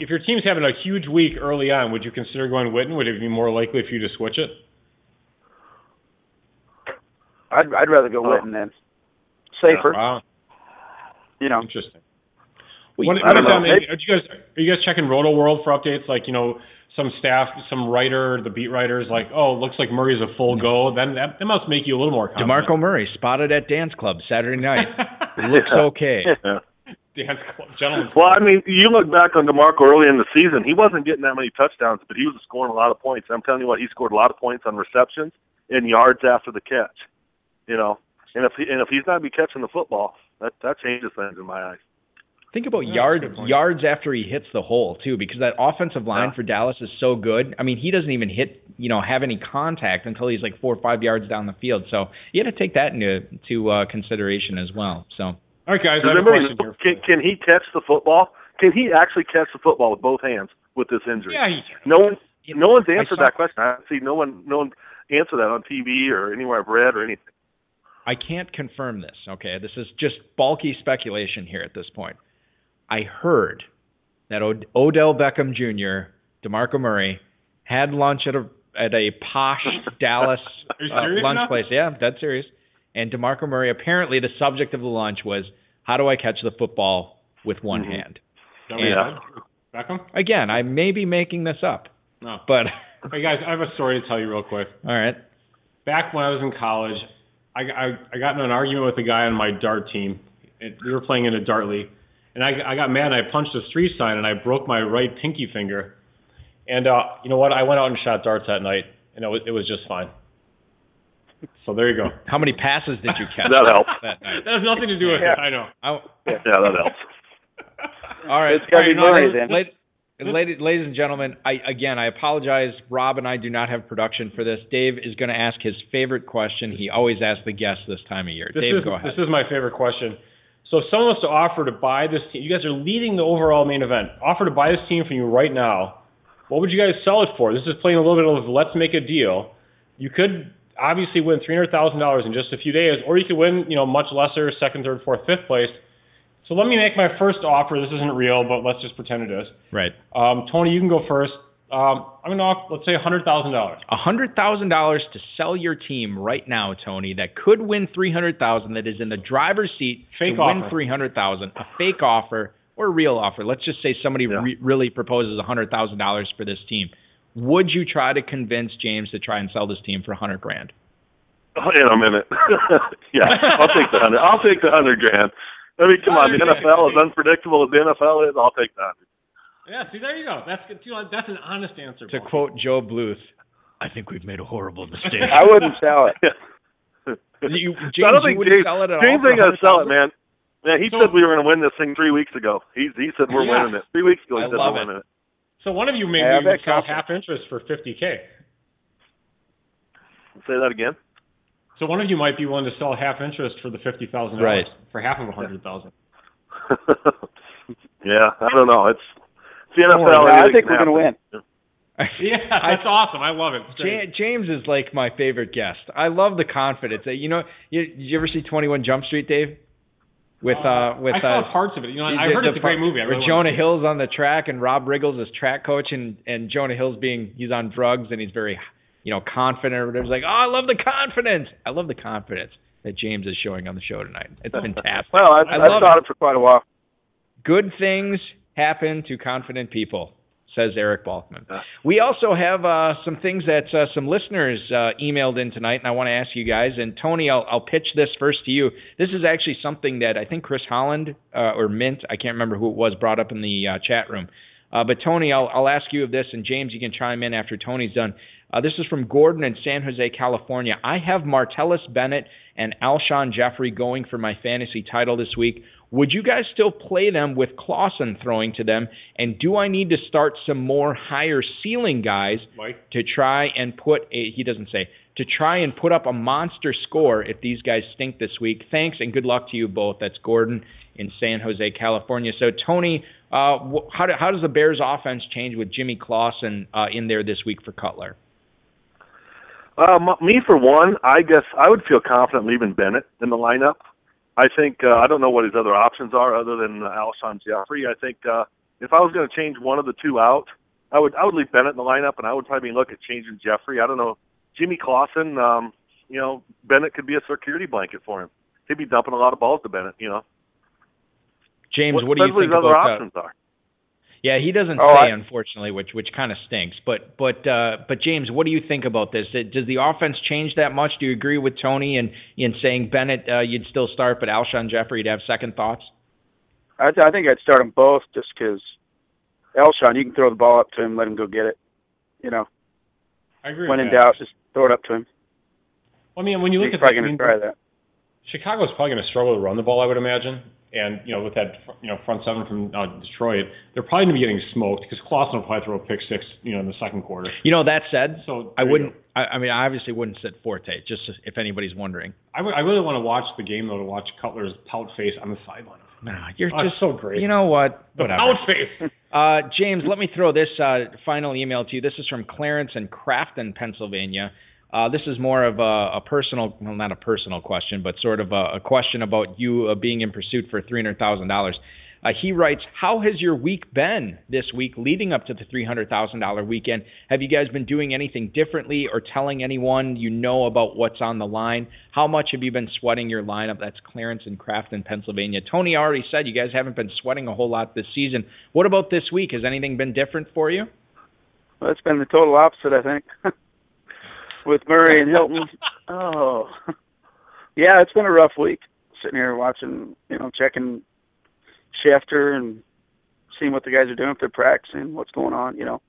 Speaker 6: If your team's having a huge week early on, would you consider going Witten? Would it be more likely for you to switch it?
Speaker 8: I'd I'd rather go
Speaker 7: Oh.
Speaker 8: Witten then. Safer,
Speaker 6: Wow,
Speaker 8: you know.
Speaker 6: interesting.
Speaker 5: Well,
Speaker 6: What, what,
Speaker 7: know.
Speaker 6: are you guys are you guys checking Rotoworld for updates? Like you know, some staff, some writer, the beat writers, like, oh, looks like Murray's a full go. Then that, that must make you a little more confident.
Speaker 5: Demarco Murray spotted at dance club Saturday night. Looks okay.
Speaker 7: Yeah.
Speaker 6: dance club, gentlemen.
Speaker 7: Well, I mean, you look back on DeMarco early in the season. He wasn't getting that many touchdowns, but he was scoring a lot of points. I'm telling you what, he scored a lot of points on receptions and yards after the catch. You know, and if he, and if he's not be catching the football, that that changes things in my eyes.
Speaker 5: Think about
Speaker 6: Yeah,
Speaker 5: yards yards after he hits the hole too, because that offensive line
Speaker 7: Yeah.
Speaker 5: for Dallas is so good. I mean, he doesn't even hit, you know, have any contact until he's like four or five yards down the field. So you got to take that into to uh, consideration as well. So
Speaker 6: All right, guys, I
Speaker 7: Does
Speaker 6: have a question here.
Speaker 7: can, can he catch the football? Can he actually catch the football with both hands? with this injury?
Speaker 6: Yeah, he, can.
Speaker 7: No one, no one's answered
Speaker 5: saw-
Speaker 7: that question. I see no one, no one answer that on TV or anywhere I've read or anything.
Speaker 5: I can't confirm this. Okay, this is just bulky speculation here at this point. I heard that Od- Odell Beckham Jr., DeMarco Murray, had lunch at a at a posh Dallas uh, lunch
Speaker 6: now?
Speaker 5: place. Yeah, dead serious. And DeMarco Murray apparently the subject of the lunch was how do I catch the football with one
Speaker 7: Mhm.
Speaker 5: hand?
Speaker 6: Is that what you
Speaker 7: Yeah.
Speaker 6: Beckham?
Speaker 5: Again, I may be making this up,
Speaker 6: No.
Speaker 5: but
Speaker 6: Hey guys, I have a story to tell you real quick.
Speaker 5: all right.
Speaker 6: Back when I was in college, I, I, I got in an argument with a guy on my dart team. It, we were playing in a dart league, and I, I got mad and I punched a street sign and I broke my right pinky finger. And uh, you know what? I went out and shot darts that night, and it was it was just fine. So there you go.
Speaker 5: How many passes did you catch
Speaker 7: That helps.
Speaker 5: that night?
Speaker 6: That has nothing to do with it. I know.
Speaker 5: I,
Speaker 7: Yeah, that helps.
Speaker 5: All right.
Speaker 8: It's gotta
Speaker 5: All
Speaker 8: be
Speaker 5: right,
Speaker 8: Murray then.
Speaker 5: la- Ladies, ladies and gentlemen, I again I apologize. Rob and I do not have production for this. Dave is going to ask his favorite question. He always asks the guests this time of year.
Speaker 6: This
Speaker 5: Dave,
Speaker 6: is
Speaker 5: go ahead.
Speaker 6: this is my favorite question. So if someone wants to offer to buy this team, you guys are leading the overall main event. Offer to buy this team from you right now. What would you guys sell it for? This is playing a little bit of let's make a deal. You could obviously win three hundred thousand dollars in just a few days, or you could win, you know, much lesser, second, third, fourth, fifth place. So let me make my first offer. This isn't real, but let's just pretend it is.
Speaker 5: right.
Speaker 6: Um, Tony, you can go first. Um, I'm gonna offer, let's say hundred thousand dollars.
Speaker 5: A hundred thousand dollars to sell your team right now, Tony. That could win three hundred thousand. That is in the driver's seat
Speaker 6: Fake
Speaker 5: to win three hundred thousand. A fake offer or a real offer. Let's just say somebody
Speaker 7: Yeah.
Speaker 5: re- really proposes a hundred thousand dollars for this team. Would you try to convince James to try and sell this team for a hundred grand?
Speaker 7: Oh, in a minute. yeah, I'll take the hundred. I'll take the hundred grand. I mean, come on, the NFL is unpredictable as the NFL is. I'll take the hundred.
Speaker 6: Yeah, see, there you go. That's good. You know, that's an honest answer.
Speaker 5: To
Speaker 6: Paul.
Speaker 5: quote Gob Bluth, I think we've made a horrible mistake.
Speaker 8: I wouldn't sell it.
Speaker 5: you, James,
Speaker 7: I don't think
Speaker 5: wouldn't
Speaker 7: James,
Speaker 5: sell it at
Speaker 7: James
Speaker 5: all for
Speaker 7: ain't gonna sell it, man. Man, he
Speaker 6: So-
Speaker 7: said we were gonna win this thing three weeks ago. He he said we're
Speaker 6: Yeah.
Speaker 7: winning it. Three weeks ago he
Speaker 5: I
Speaker 7: said we're
Speaker 5: it.
Speaker 7: winning it.
Speaker 6: So one of you maybe
Speaker 8: Yeah, I
Speaker 6: would sell half interest for 50k.
Speaker 7: Say that again.
Speaker 6: So one of you might be willing to sell half interest for the fifty thousand
Speaker 5: Right.
Speaker 6: dollars for half of a hundred thousand.
Speaker 7: yeah, I don't know. It's, it's the
Speaker 6: Don't worry,
Speaker 7: NFL.
Speaker 8: I think we're gonna win.
Speaker 6: Yeah, that's awesome. I love it. It's
Speaker 5: James is like my favorite guest. I love the confidence. Uh, You know, you, did you ever see Twenty One Jump Street, Dave? With uh, with
Speaker 6: I saw
Speaker 5: uh,
Speaker 6: parts of it. You know, I heard
Speaker 5: the
Speaker 6: it's a great movie. I
Speaker 5: Where
Speaker 6: really
Speaker 5: Jonah
Speaker 6: it.
Speaker 5: Hill's on the track and Rob Riggles is track coach, and and Jonah Hill's being he's on drugs and he's very, you know, confident or whatever. It's like, oh, I love the confidence. I love the confidence that James is showing on the show tonight. It's fantastic.
Speaker 7: Well, I,
Speaker 5: I
Speaker 7: I,
Speaker 5: love
Speaker 7: thought it for quite a while.
Speaker 5: Good things happen to confident people, says Eric Balkman. We also have uh, some things that uh, some listeners uh, emailed in tonight, and I want to ask you guys. And Tony, I'll, I'll pitch this first to you. This is actually something that I think Chris Holland uh, or Mint, I can't remember who it was, brought up in the uh, chat room. Uh, but Tony, I'll, I'll ask you of this, and James, you can chime in after Tony's done. Uh, this is from Gordon in San Jose, California. I have Martellus Bennett and Alshon Jeffery going for my fantasy title this week. Would you guys still play them with Clausen throwing to them? And do I need to start some more higher ceiling guys
Speaker 6: Mike.
Speaker 5: to try and put a, he doesn't say, to try and put up a monster score if these guys stink this week? Thanks and good luck to you both. That's Gordon in San Jose, California. So, Tony, uh, how, do, how does the Bears offense change with Jimmy Clausen uh, in there this week for Cutler?
Speaker 7: Uh, me for one, I guess I would feel confident leaving Bennett in the lineup. I think uh, I don't know what his other options are other than uh, Alshon Jeffery. I think uh, if I was going to change one of the two out, I would I would leave Bennett in the lineup, and I would probably look at changing Jeffery. I don't know Jimmy Clausen. Um, you know, Bennett could be a security blanket for him. He'd be dumping a lot of balls to Bennett. You know,
Speaker 5: James, what, do you think
Speaker 7: his other
Speaker 5: about uh,
Speaker 7: options are?
Speaker 5: Yeah, he doesn't
Speaker 8: Oh,
Speaker 5: say
Speaker 8: I-
Speaker 5: unfortunately, which which kind of stinks. But but uh, but James, what do you think about this? Does the offense change that much? Do you agree with Tony in in saying Bennett uh, you'd still start, but Alshon Jeffery you'd have second thoughts?
Speaker 8: I, th- I think I'd start them both just because Alshon, you can throw the ball up to him, let him go get it. You know,
Speaker 6: I agree.
Speaker 8: when
Speaker 6: with
Speaker 8: in
Speaker 6: that.
Speaker 8: doubt, just throw it up to him.
Speaker 6: Well, I mean, when you look
Speaker 8: He's
Speaker 6: at
Speaker 8: probably
Speaker 6: that, I
Speaker 8: going
Speaker 6: mean,
Speaker 8: to try that.
Speaker 6: Chicago's probably going to struggle to run the ball, I would imagine. And you know, with that you know front seven from uh, Detroit, they're probably going to be getting smoked because Clausen will probably throw a pick six, you know, in the second quarter.
Speaker 5: You know that said,
Speaker 6: So
Speaker 5: I wouldn't. I, I mean, I obviously wouldn't sit Forte, just if anybody's wondering.
Speaker 6: I, would- I really want to watch the game though to watch Cutler's pout face on the sideline.
Speaker 5: Nah, you're
Speaker 6: Oh,
Speaker 5: just
Speaker 6: so great.
Speaker 5: You know what?
Speaker 6: The
Speaker 5: Whatever.
Speaker 6: pout face.
Speaker 5: Uh, James, let me throw this uh, final email to you. This is from Clarence in Crafton, Pennsylvania. Uh, this is more of a, a personal, well, not a personal question, but sort of a, a question about you uh, being in pursuit for three hundred thousand dollars. Uh, he writes, "How has your week been this week, leading up to the three hundred thousand dollar weekend? Have you guys been doing anything differently, or telling anyone you know about what's on the line? How much have you been sweating your lineup?" That's Clarence in Pennsylvania. Tony already said you guys haven't been sweating a whole lot this season. What about this week? Has anything been different for you?
Speaker 8: Well, it's been the total opposite, I think, with Murray and Hilton. Oh, yeah, it's been a rough week. Sitting here watching, you know, checking Schefter and seeing what the guys are doing if they're practicing, what's going on, you know.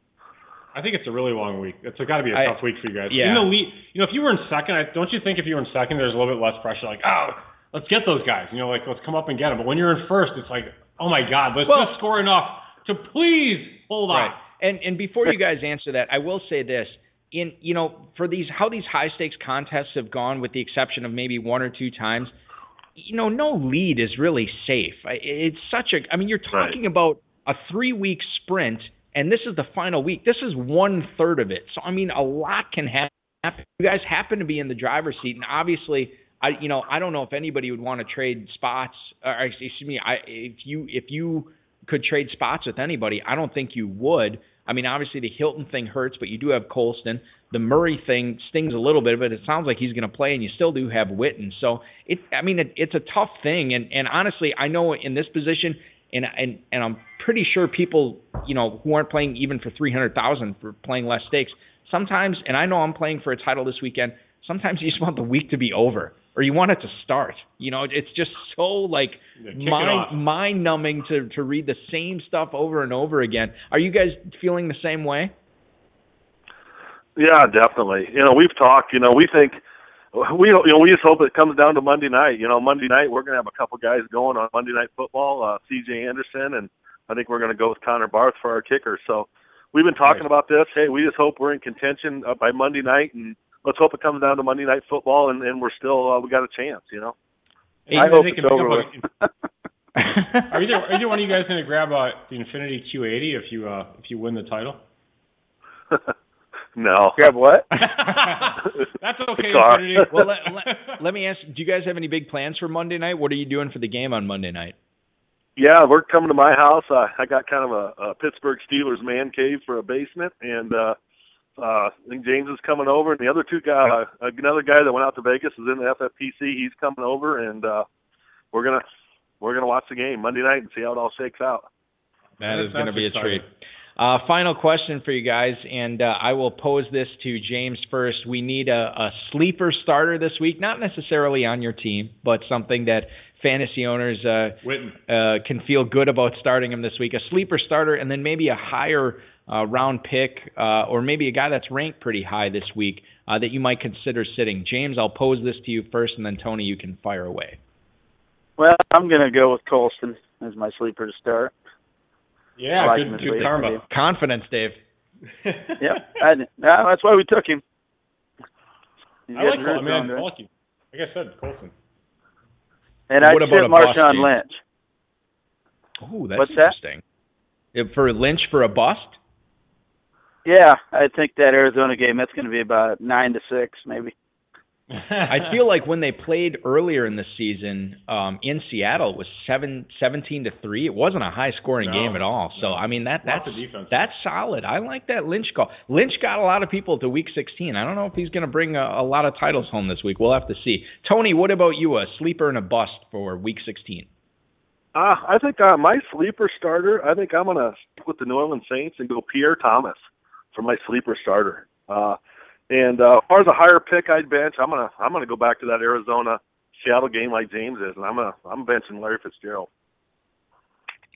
Speaker 6: I think it's a really long week. It's got to be a
Speaker 5: I-
Speaker 6: tough week for you guys.
Speaker 5: yeah.
Speaker 6: In the lead, you know, if you were in second, I, don't you think if you were in second, there's a little bit less pressure? Like, oh, let's get those guys. You know, like let's come up and get them. But when you're in first, it's like, oh my God, let's
Speaker 5: Well-
Speaker 6: just score enough to please hold on.
Speaker 5: Right. And and before you guys answer that, I will say this. In you know, for these how these high stakes contests have gone, with the exception of maybe one or two times, you know, no lead is really safe. It's such a. I mean, you're talking about a three week sprint, and this is the final week. This is one third of it. So I mean, a lot can happen. You guys happen to be in the driver's seat, and obviously. I, you know, I don't know if anybody would want to trade spots. Or excuse me, I, if you if you could trade spots with anybody, I don't think you would. I mean, obviously the Hilton thing hurts, but you do have Colston. The Murray thing stings a little bit, but it sounds like he's going to play, and you still do have Witten. So it, I mean, it, it's a tough thing, and and honestly, I know in this position, and and and I'm pretty sure people, you know, who aren't playing even for three hundred thousand for playing less stakes, sometimes, and I know I'm playing for a title this weekend. Sometimes you just want the week to be over, or you want it to start. You know, it's just so like
Speaker 6: Yeah,
Speaker 5: mind mind numbing to to read the same stuff over and over again. Are you guys feeling the same way?
Speaker 7: Yeah, definitely. You know, we've talked. You know, we think we you know we just hope it comes down to Monday night. You know, Monday night we're gonna have a couple guys going on Monday Night Football. Uh, C.J. Anderson and I think we're gonna go with Connor Barth for our kicker. So we've been talking
Speaker 6: Right.
Speaker 7: about this. Hey, we just hope we're in contention uh, by Monday night, and let's hope it comes down to Monday Night Football, and, and we're still uh, we got a chance. You know.
Speaker 6: Hey,
Speaker 8: I
Speaker 6: you guys
Speaker 8: hope
Speaker 6: think
Speaker 8: it's
Speaker 6: you
Speaker 8: over
Speaker 6: come Are either are either one of you guys going to grab uh, the Infiniti Q80 if you uh, if you win the title?
Speaker 7: no.
Speaker 8: Grab what?
Speaker 6: That's okay, Infiniti.
Speaker 5: well, let, let, let me ask. Do you guys have any big plans for Monday night? What are you doing for the game on Monday night?
Speaker 7: Yeah, we're coming to my house. Uh, I got kind of a, a Pittsburgh Steelers man cave for a basement, and uh, uh, I think James is coming over, and the other two guy, uh, another guy that went out to Vegas is in the FFPC. He's coming over, and uh, we're gonna we're gonna watch the game Monday night and see how it all shakes out.
Speaker 5: That
Speaker 6: That's-
Speaker 5: going to
Speaker 6: that's
Speaker 5: be a treat. Uh, final question for you guys, and uh, I will pose this to James first. We need a, a sleeper starter this week, not necessarily on your team, but something that fantasy owners uh, uh, can feel good about starting him this week. A sleeper starter, and then maybe a higher uh, round pick, uh, or maybe a guy that's ranked pretty high this week uh, that you might consider sitting. James, I'll pose this to you first, and then Tony, you can fire away.
Speaker 8: Well, I'm gonna go with Colston as my sleeper to start.
Speaker 6: Yeah,
Speaker 8: like
Speaker 6: good, good
Speaker 8: week.
Speaker 6: karma.
Speaker 5: Confidence, Dave.
Speaker 8: Yeah, I, no, that's why we took him. He's
Speaker 6: I like
Speaker 8: getting
Speaker 6: Col- I mean,
Speaker 8: on,
Speaker 6: I
Speaker 8: right?
Speaker 6: like you. Like I said, Colston.
Speaker 8: And I'd
Speaker 5: What about
Speaker 8: sit Marshawn? Lynch.
Speaker 5: Ooh, that's
Speaker 8: What's that?
Speaker 5: interesting. If for Lynch for a bust?
Speaker 8: Yeah, I think that Arizona game that's going to be about nine to six, maybe.
Speaker 5: I feel like when they played earlier in the season um, in Seattle, it was seven, 17 to three. It wasn't a high scoring
Speaker 6: No,
Speaker 5: game at all. So
Speaker 6: no.
Speaker 5: I mean that that's
Speaker 6: of defense.
Speaker 5: that's solid. I like that Lynch call. Lynch got a lot of people to Week 16. I don't know if he's going to bring a, a lot of titles home this week. We'll have to see. Tony, what about you? A sleeper and a bust for Week 16?
Speaker 7: Uh, I think uh, my sleeper starter. I think I'm gonna stick with the New Orleans Saints and go Pierre Thomas for my sleeper starter. Uh, and uh, as far as a higher pick, I'd bench. I'm gonna I'm gonna go back to that Arizona Seattle game like James is, and I'm gonna I'm benching Larry Fitzgerald.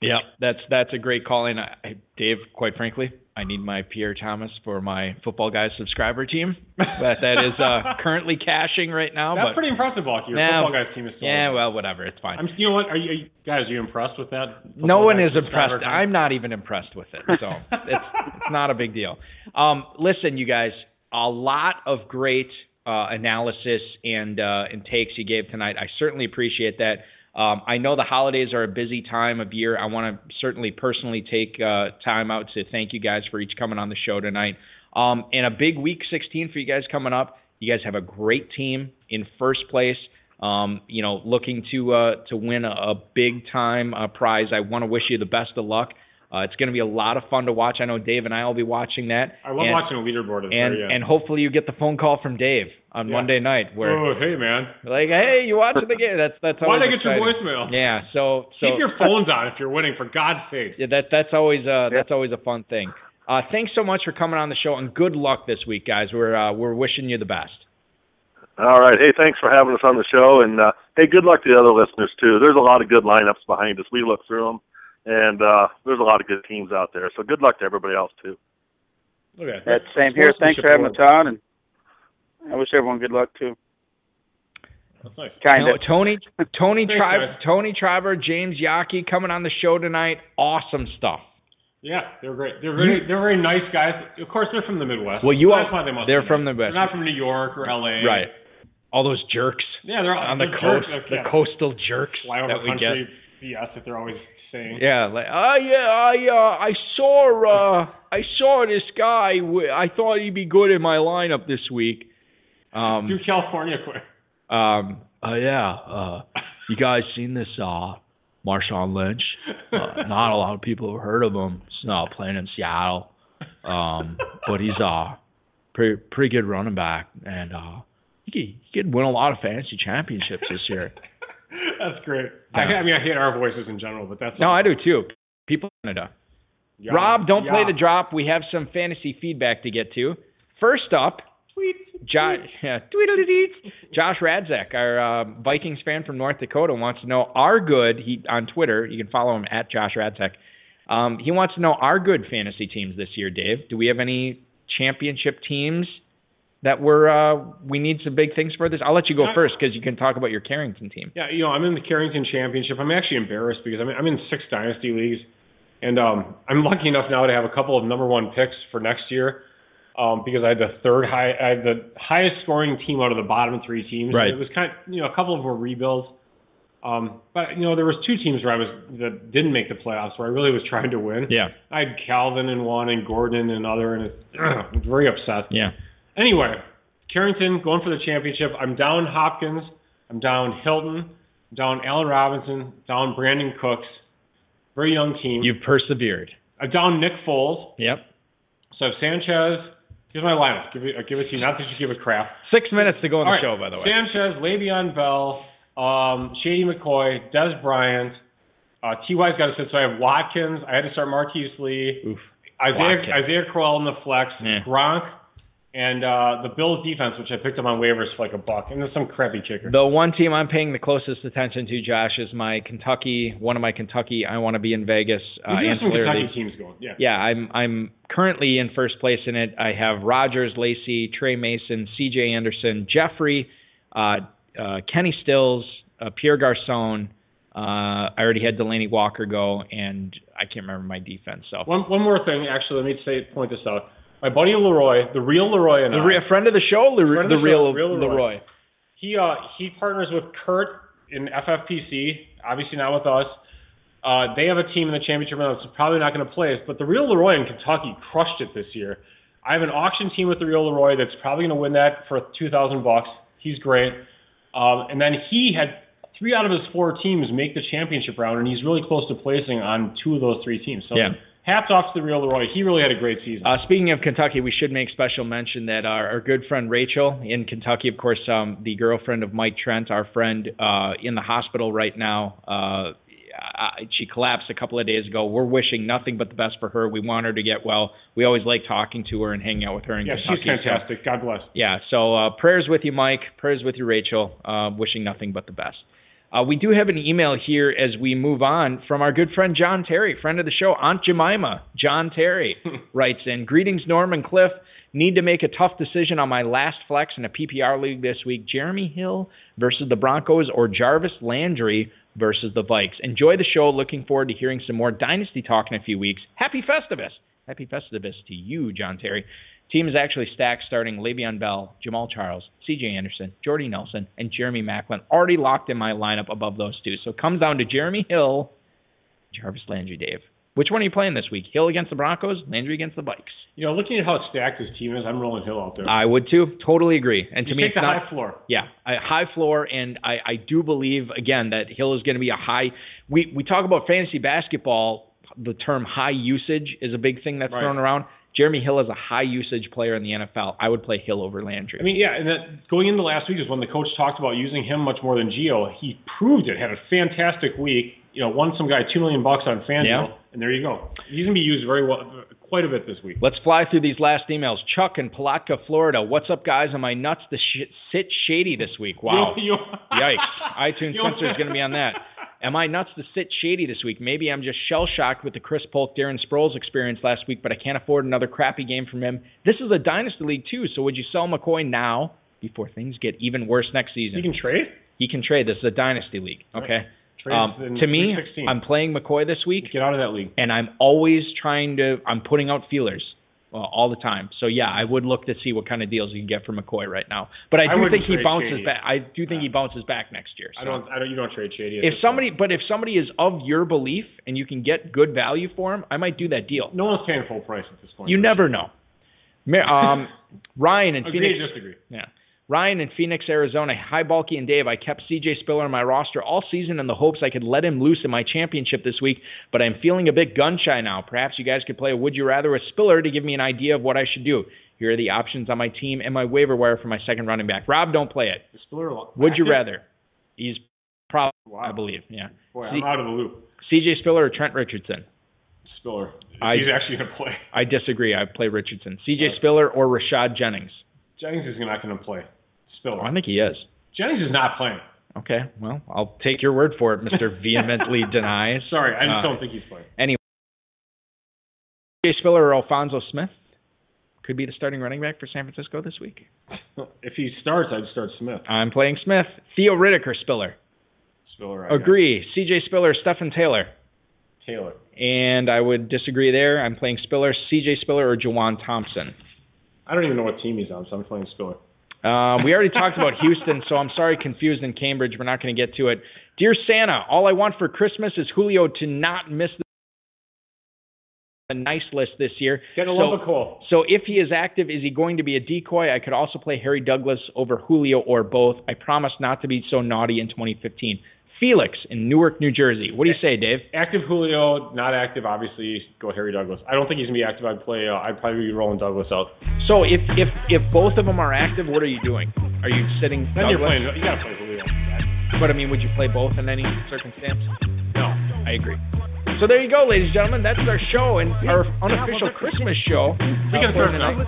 Speaker 5: Yeah, that's that's a great call. And I, Dave, quite frankly, I need my Pierre Thomas for my Football Guys subscriber team. That that is uh, currently cashing right now.
Speaker 6: That's
Speaker 5: but
Speaker 6: pretty impressive, Balky. Your
Speaker 5: Nah,
Speaker 6: football guys team is still.
Speaker 5: yeah, well, whatever. It's fine.
Speaker 6: I'm. You know what? Are you, are you guys? Are you impressed with that?
Speaker 5: no one is impressed.
Speaker 6: count?
Speaker 5: I'm not even impressed with it. So it's it's not a big deal. Um, listen, you guys, a lot of great uh, analysis and uh, and takes you gave tonight. I certainly appreciate that. Um, I know the holidays are a busy time of year. I want to certainly personally take uh, time out to thank you guys for each coming on the show tonight. Um, and a big week 16 for you guys coming up. You guys have a great team in first place. Um, you know, looking to uh, to win a, a big time uh, prize. I want to wish you the best of luck. Uh, it's going to be a lot of fun to watch. I know Dave and I will be watching that.
Speaker 6: I love
Speaker 5: and,
Speaker 6: watching a leaderboard.
Speaker 5: And
Speaker 6: there, yeah.
Speaker 5: and hopefully you get the phone call from Dave on
Speaker 6: Yeah.
Speaker 5: Monday night where
Speaker 6: oh, hey man,
Speaker 5: like, hey, you watching the game? That's that's
Speaker 6: why
Speaker 5: always
Speaker 6: did I get your
Speaker 5: exciting.
Speaker 6: voicemail?
Speaker 5: Yeah, so so
Speaker 6: Keep your phones on if you're winning, for God's sake.
Speaker 5: yeah, that that's always uh that's always a fun thing. Uh, thanks so much for coming on the show and good luck this week, guys. We're uh, we're wishing you the best.
Speaker 7: All right. Hey, thanks for having us on the show, and uh, hey, good luck to the other listeners too. There's a lot of good lineups behind us. We look through them, and uh, there's a lot of good teams out there. So good luck to everybody else too.
Speaker 6: Okay.
Speaker 8: That's same here. Thanks for having us on, and I wish everyone good luck too.
Speaker 6: That's nice.
Speaker 8: Kind of.
Speaker 5: Tony Tony
Speaker 6: Thanks,
Speaker 5: Tri- Tony Treiber, James Yockey coming on the show tonight. Awesome stuff.
Speaker 6: Yeah, they're great. They're very, they're very nice guys. Of course, they're from the Midwest.
Speaker 5: Well, you
Speaker 6: So
Speaker 5: all-
Speaker 6: that's why they must
Speaker 5: they're
Speaker 6: be
Speaker 5: from the Midwest.
Speaker 6: They're not from New York or L.A.
Speaker 5: Right. All those jerks
Speaker 6: Yeah, they're all,
Speaker 5: on the
Speaker 6: they're
Speaker 5: coast,
Speaker 6: jerks.
Speaker 5: the
Speaker 6: Yeah.
Speaker 5: coastal jerks
Speaker 6: flyover
Speaker 5: that we
Speaker 6: country
Speaker 5: get.
Speaker 6: BS that they're always saying.
Speaker 5: Yeah, like oh yeah, I uh, I saw uh, I saw this guy. w- I thought he'd be good in my lineup this week. Um,
Speaker 6: Do California quick.
Speaker 5: um, oh yeah, uh, you guys seen this uh, Marshawn Lynch? Uh, not a lot of people have heard of him. He's not playing in Seattle, um, but he's uh pretty pretty good running back, and uh, he could, he could win a lot of fantasy championships this year.
Speaker 6: That's great. I,
Speaker 5: Yeah.
Speaker 6: I mean, I hate our voices in general, but that's
Speaker 5: No, I do too. People in Canada.
Speaker 6: Yeah.
Speaker 5: Rob, don't play the drop. We have some fantasy feedback to get to. First up, Josh, yeah. Josh Radzek, our uh, Vikings fan from North Dakota, wants to know our good. He on Twitter, you can follow him at Josh Radzek. Um, he wants to know our good fantasy teams this year. Dave, do we have any championship teams that we're uh, we need some big things for this? I'll let you go first because you can talk about your Carrington team.
Speaker 6: Yeah, you know, I'm in the Carrington Championship. I'm actually embarrassed because I'm in, I'm in six dynasty leagues, and um, I'm lucky enough now to have a couple of number one picks for next year. Um, because I had the third high, I had the highest scoring team out of the bottom three teams.
Speaker 5: Right.
Speaker 6: It was kind, of, you know, a couple of were rebuilds. Um, but you know, there was two teams where I was that didn't make the playoffs where I really was trying to win.
Speaker 5: Yeah,
Speaker 6: I had Calvin in one and Gordon in another, and it's, very upset.
Speaker 5: yeah.
Speaker 6: Anyway, Carrington going for the championship. I'm down Hopkins. I'm down Hilton. I'm down Allen Robinson. Down Brandin Cooks. Very young team.
Speaker 5: You've persevered.
Speaker 6: I'm down Nick Foles.
Speaker 5: Yep.
Speaker 6: So I have Sanchez. Here's my lineup. Give it, I'll give it to you. Not that you give a crap.
Speaker 5: Six minutes to go on
Speaker 6: All
Speaker 5: the
Speaker 6: right.
Speaker 5: show, by the way.
Speaker 6: Sanchez, Le'Veon Bell, um, Shady McCoy, Dez Bryant. Uh, T.Y.'s got to sit. So I have Watkins. I had to start Marqise Lee.
Speaker 5: Oof.
Speaker 6: Isaiah
Speaker 5: Watkins.
Speaker 6: Isaiah Crowell in the flex,
Speaker 5: Yeah.
Speaker 6: Gronk, and uh, the Bills defense, which I picked up on waivers for like a buck, and there's some crappy kicker.
Speaker 5: The one team I'm paying the closest attention to, Josh, is my Kentucky. One of my Kentucky. I want to be in Vegas. Uh,
Speaker 6: do have some Kentucky
Speaker 5: league.
Speaker 6: teams going. Yeah.
Speaker 5: Yeah, I'm I'm currently in first place in it. I have Rodgers, Lacy, Tre Mason, C.J. Anderson, Jeffery, uh, uh, Kenny Stills, uh, Pierre Garcon. Uh, I already had Delanie Walker go, and I can't remember my defense. So
Speaker 6: One one more thing, actually, let me say point this out. My buddy Leroy, the real Leroy, and
Speaker 5: the
Speaker 6: I,
Speaker 5: re- friend of the show, the,
Speaker 6: of
Speaker 5: the
Speaker 6: the
Speaker 5: real,
Speaker 6: show, real Leroy.
Speaker 5: Leroy.
Speaker 6: he uh he partners with Kurt in FFPC. Obviously not with us. Uh, they have a team in the championship round that's probably not going to play us, but the real Leroy in Kentucky crushed it this year. I have an auction team with the real Leroy that's probably going to win that for two thousand bucks. He's great. Um, and then he had three out of his four teams make the championship round, and he's really close to placing on two of those three teams. So
Speaker 5: Yeah.
Speaker 6: Hats off to the real Leroy. He really had a great season.
Speaker 5: Uh, speaking of Kentucky, we should make special mention that our, our good friend Rachel in Kentucky, of course, um, the girlfriend of Mike Trent, our friend uh, in the hospital right now. Uh, I, she collapsed a couple of days ago. We're wishing nothing but the best for her. We want her to get well. We always like talking to her and hanging out with her in
Speaker 6: yeah,
Speaker 5: Kentucky.
Speaker 6: she's
Speaker 5: so-
Speaker 6: fantastic. God bless.
Speaker 5: yeah, so uh, prayers with you, Mike. Prayers with you, Rachel. Uh, wishing nothing but the best. Uh, we do have an email here as we move on from our good friend John Terry, friend of the show, Aunt Jemima. John Terry writes in Greetings, Norm and Cliff. Need to make a tough decision on my last flex in a PPR league this week Jeremy Hill versus the Broncos or Jarvis Landry versus the Vikes. Enjoy the show. Looking forward to hearing some more Dynasty talk in a few weeks. Happy Festivus. Happy Festivus to you, John Terry. Team is actually stacked starting Le'Veon Bell, Jamaal Charles, C.J. Anderson, Jordy Nelson, and Jeremy Maclin. Already locked in my lineup above those two. So it comes down to Jeremy Hill, Jarvis Landry, Dave. Which one are you playing this week? Hill against the Broncos, Landry against the Bikes.
Speaker 6: You know, looking at how stacked this team is, I'm rolling Hill out there.
Speaker 5: I would too. Totally agree. And to
Speaker 6: You
Speaker 5: me,
Speaker 6: take
Speaker 5: it's
Speaker 6: the
Speaker 5: not,
Speaker 6: high floor.
Speaker 5: Yeah, a high floor, and I, I do believe again that Hill is going to be a high. We we talk about fantasy basketball. The term high usage is a big thing that's
Speaker 6: Right.
Speaker 5: thrown around. Jeremy Hill is a high usage player in the NFL. I would play Hill over Landry.
Speaker 6: I mean, yeah, and that going into last week is when the coach talked about using him much more than Gio. He proved it. Had a fantastic week. You know, won some guy two million bucks on FanDuel,
Speaker 5: Yeah.
Speaker 6: and there you go. He's gonna be used very well, quite a bit this week.
Speaker 5: Let's fly through these last emails. Chuck in Palatka, Florida. What's up, guys? Am I nuts to sh- sit shady this week? Wow. Yikes. iTunes censor is going to be on that. Am I nuts to sit shady this week? Maybe I'm just shell shocked with the Chris Polk, Darren Sproles experience last week, but I can't afford another crappy game from him. This is a dynasty league too, so would you sell McCoy now before things get even worse next season?
Speaker 6: He can trade.
Speaker 5: He can trade. This is a dynasty league. Okay. Um, to me, I'm playing McCoy this week,
Speaker 6: Get out of that league.
Speaker 5: and I'm always trying to. I'm putting out feelers. Well, all the time. So yeah, I would look to see what kind of deals you can get for McCoy right now. But I
Speaker 6: I
Speaker 5: do
Speaker 6: wouldn't
Speaker 5: think he bounces
Speaker 6: Shady.
Speaker 5: back. I do think he bounces back next year. So.
Speaker 6: I don't. I don't. You don't trade Shady.
Speaker 5: If somebody, but if somebody is of your belief and you can get good value for him, I might do that deal.
Speaker 6: no one's paying full price at this point.
Speaker 5: You never know. Um, Ryan
Speaker 6: Agree,
Speaker 5: Phoenix.
Speaker 6: disagree.
Speaker 5: Yeah. Ryan in Phoenix, Arizona. Hi, Balky and Dave. I kept CJ Spiller on my roster all season in the hopes I could let him loose in my championship this week, but I'm feeling a bit gun shy now. Perhaps you guys could play a Would You Rather with Spiller to give me an idea of what I should do. Here are the options on my team and my waiver wire for my second running back. Rob, don't play it.
Speaker 6: Spiller
Speaker 5: Would you rather? He's probably,
Speaker 6: Wow.
Speaker 5: I believe, yeah.
Speaker 6: Boy, I'm out of the loop.
Speaker 5: CJ Spiller or Trent Richardson?
Speaker 6: Spiller.
Speaker 5: I-
Speaker 6: He's actually going to play.
Speaker 5: I disagree. I play Richardson. CJ Spiller or Rashad Jennings?
Speaker 6: Jennings is not going to play. Spiller.
Speaker 5: I think he is.
Speaker 6: Jennings is not playing.
Speaker 5: Okay, well, I'll take your word for it, Mr. Vehemently Denies.
Speaker 6: Sorry, I just
Speaker 5: Uh,
Speaker 6: don't think he's playing.
Speaker 5: Anyway, CJ Spiller or Alfonso Smith could be the starting running back for San Francisco this week.
Speaker 6: If he starts, I'd start Smith.
Speaker 5: I'm playing Smith. Theo Riddick or Spiller?
Speaker 6: Spiller. I
Speaker 5: Agree. CJ Spiller, Stepfan Taylor.
Speaker 6: Taylor.
Speaker 5: And I would disagree there. I'm playing Spiller, CJ Spiller or Juwan Thompson.
Speaker 6: I don't even know what team he's on, so I'm playing Spiller.
Speaker 5: Uh, we already talked about Houston, so I'm sorry, confused in Cambridge. We're not going to get to it. Dear Santa, all I want for Christmas is Julio to not miss the nice list this year.
Speaker 6: Get a
Speaker 5: so,
Speaker 6: of
Speaker 5: so if he is active, is he going to be a decoy? I could also play Harry Douglas over Julio or both. I promise not to be so naughty in 2015. Felix in Newark, New Jersey. What do you say, Dave?
Speaker 6: Active Julio, not active. Obviously, go Harry Douglas. I don't think he's gonna be active. I'd play. Uh, I'd probably be rolling Douglas out.
Speaker 5: So if if if both of them are active, what are you doing? Are you sitting
Speaker 6: Then you're playing. You gotta play Julio.
Speaker 5: But I mean, would you play both in any circumstance?
Speaker 6: No.
Speaker 5: I agree. So there you go, ladies and gentlemen. That's our show and our unofficial Christmas show.
Speaker 6: We
Speaker 5: Uh, for
Speaker 6: starts
Speaker 5: tonight.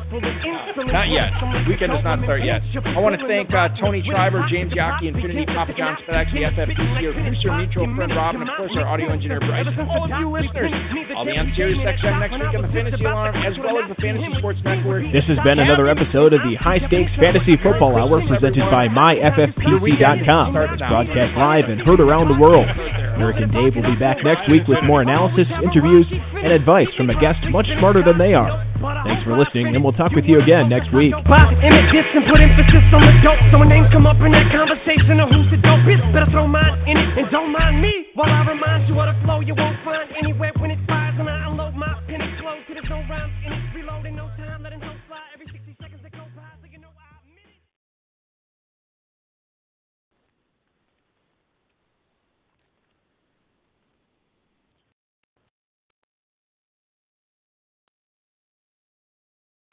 Speaker 5: Not yet. Weekend does not start yet. I want to thank uh, Tony Schreiber, James Yockey, Infiniti, Papa John FedEx, the FFPC, our producer, mutual friend Rob, and of course our audio engineer Bryce, and all of you listeners. I'll be on Sirius XM next week on the Fantasy Alarm as well as the Fantasy Sports Network.
Speaker 4: This has been another episode of the High Stakes Fantasy Football Hour presented by MyFFPC.com. It's broadcast live and heard around the world. Eric and Dave will be back next week with more analysis, interviews, and advice from a guest much smarter than they are. Thanks for listening, and we'll talk with you again next week.
Speaker 9: Pop, distance, put emphasis on the dope. So when come up in that conversation of who's the dopest, better throw mine in it and don't mind me while I remind you flow you won't find anywhere.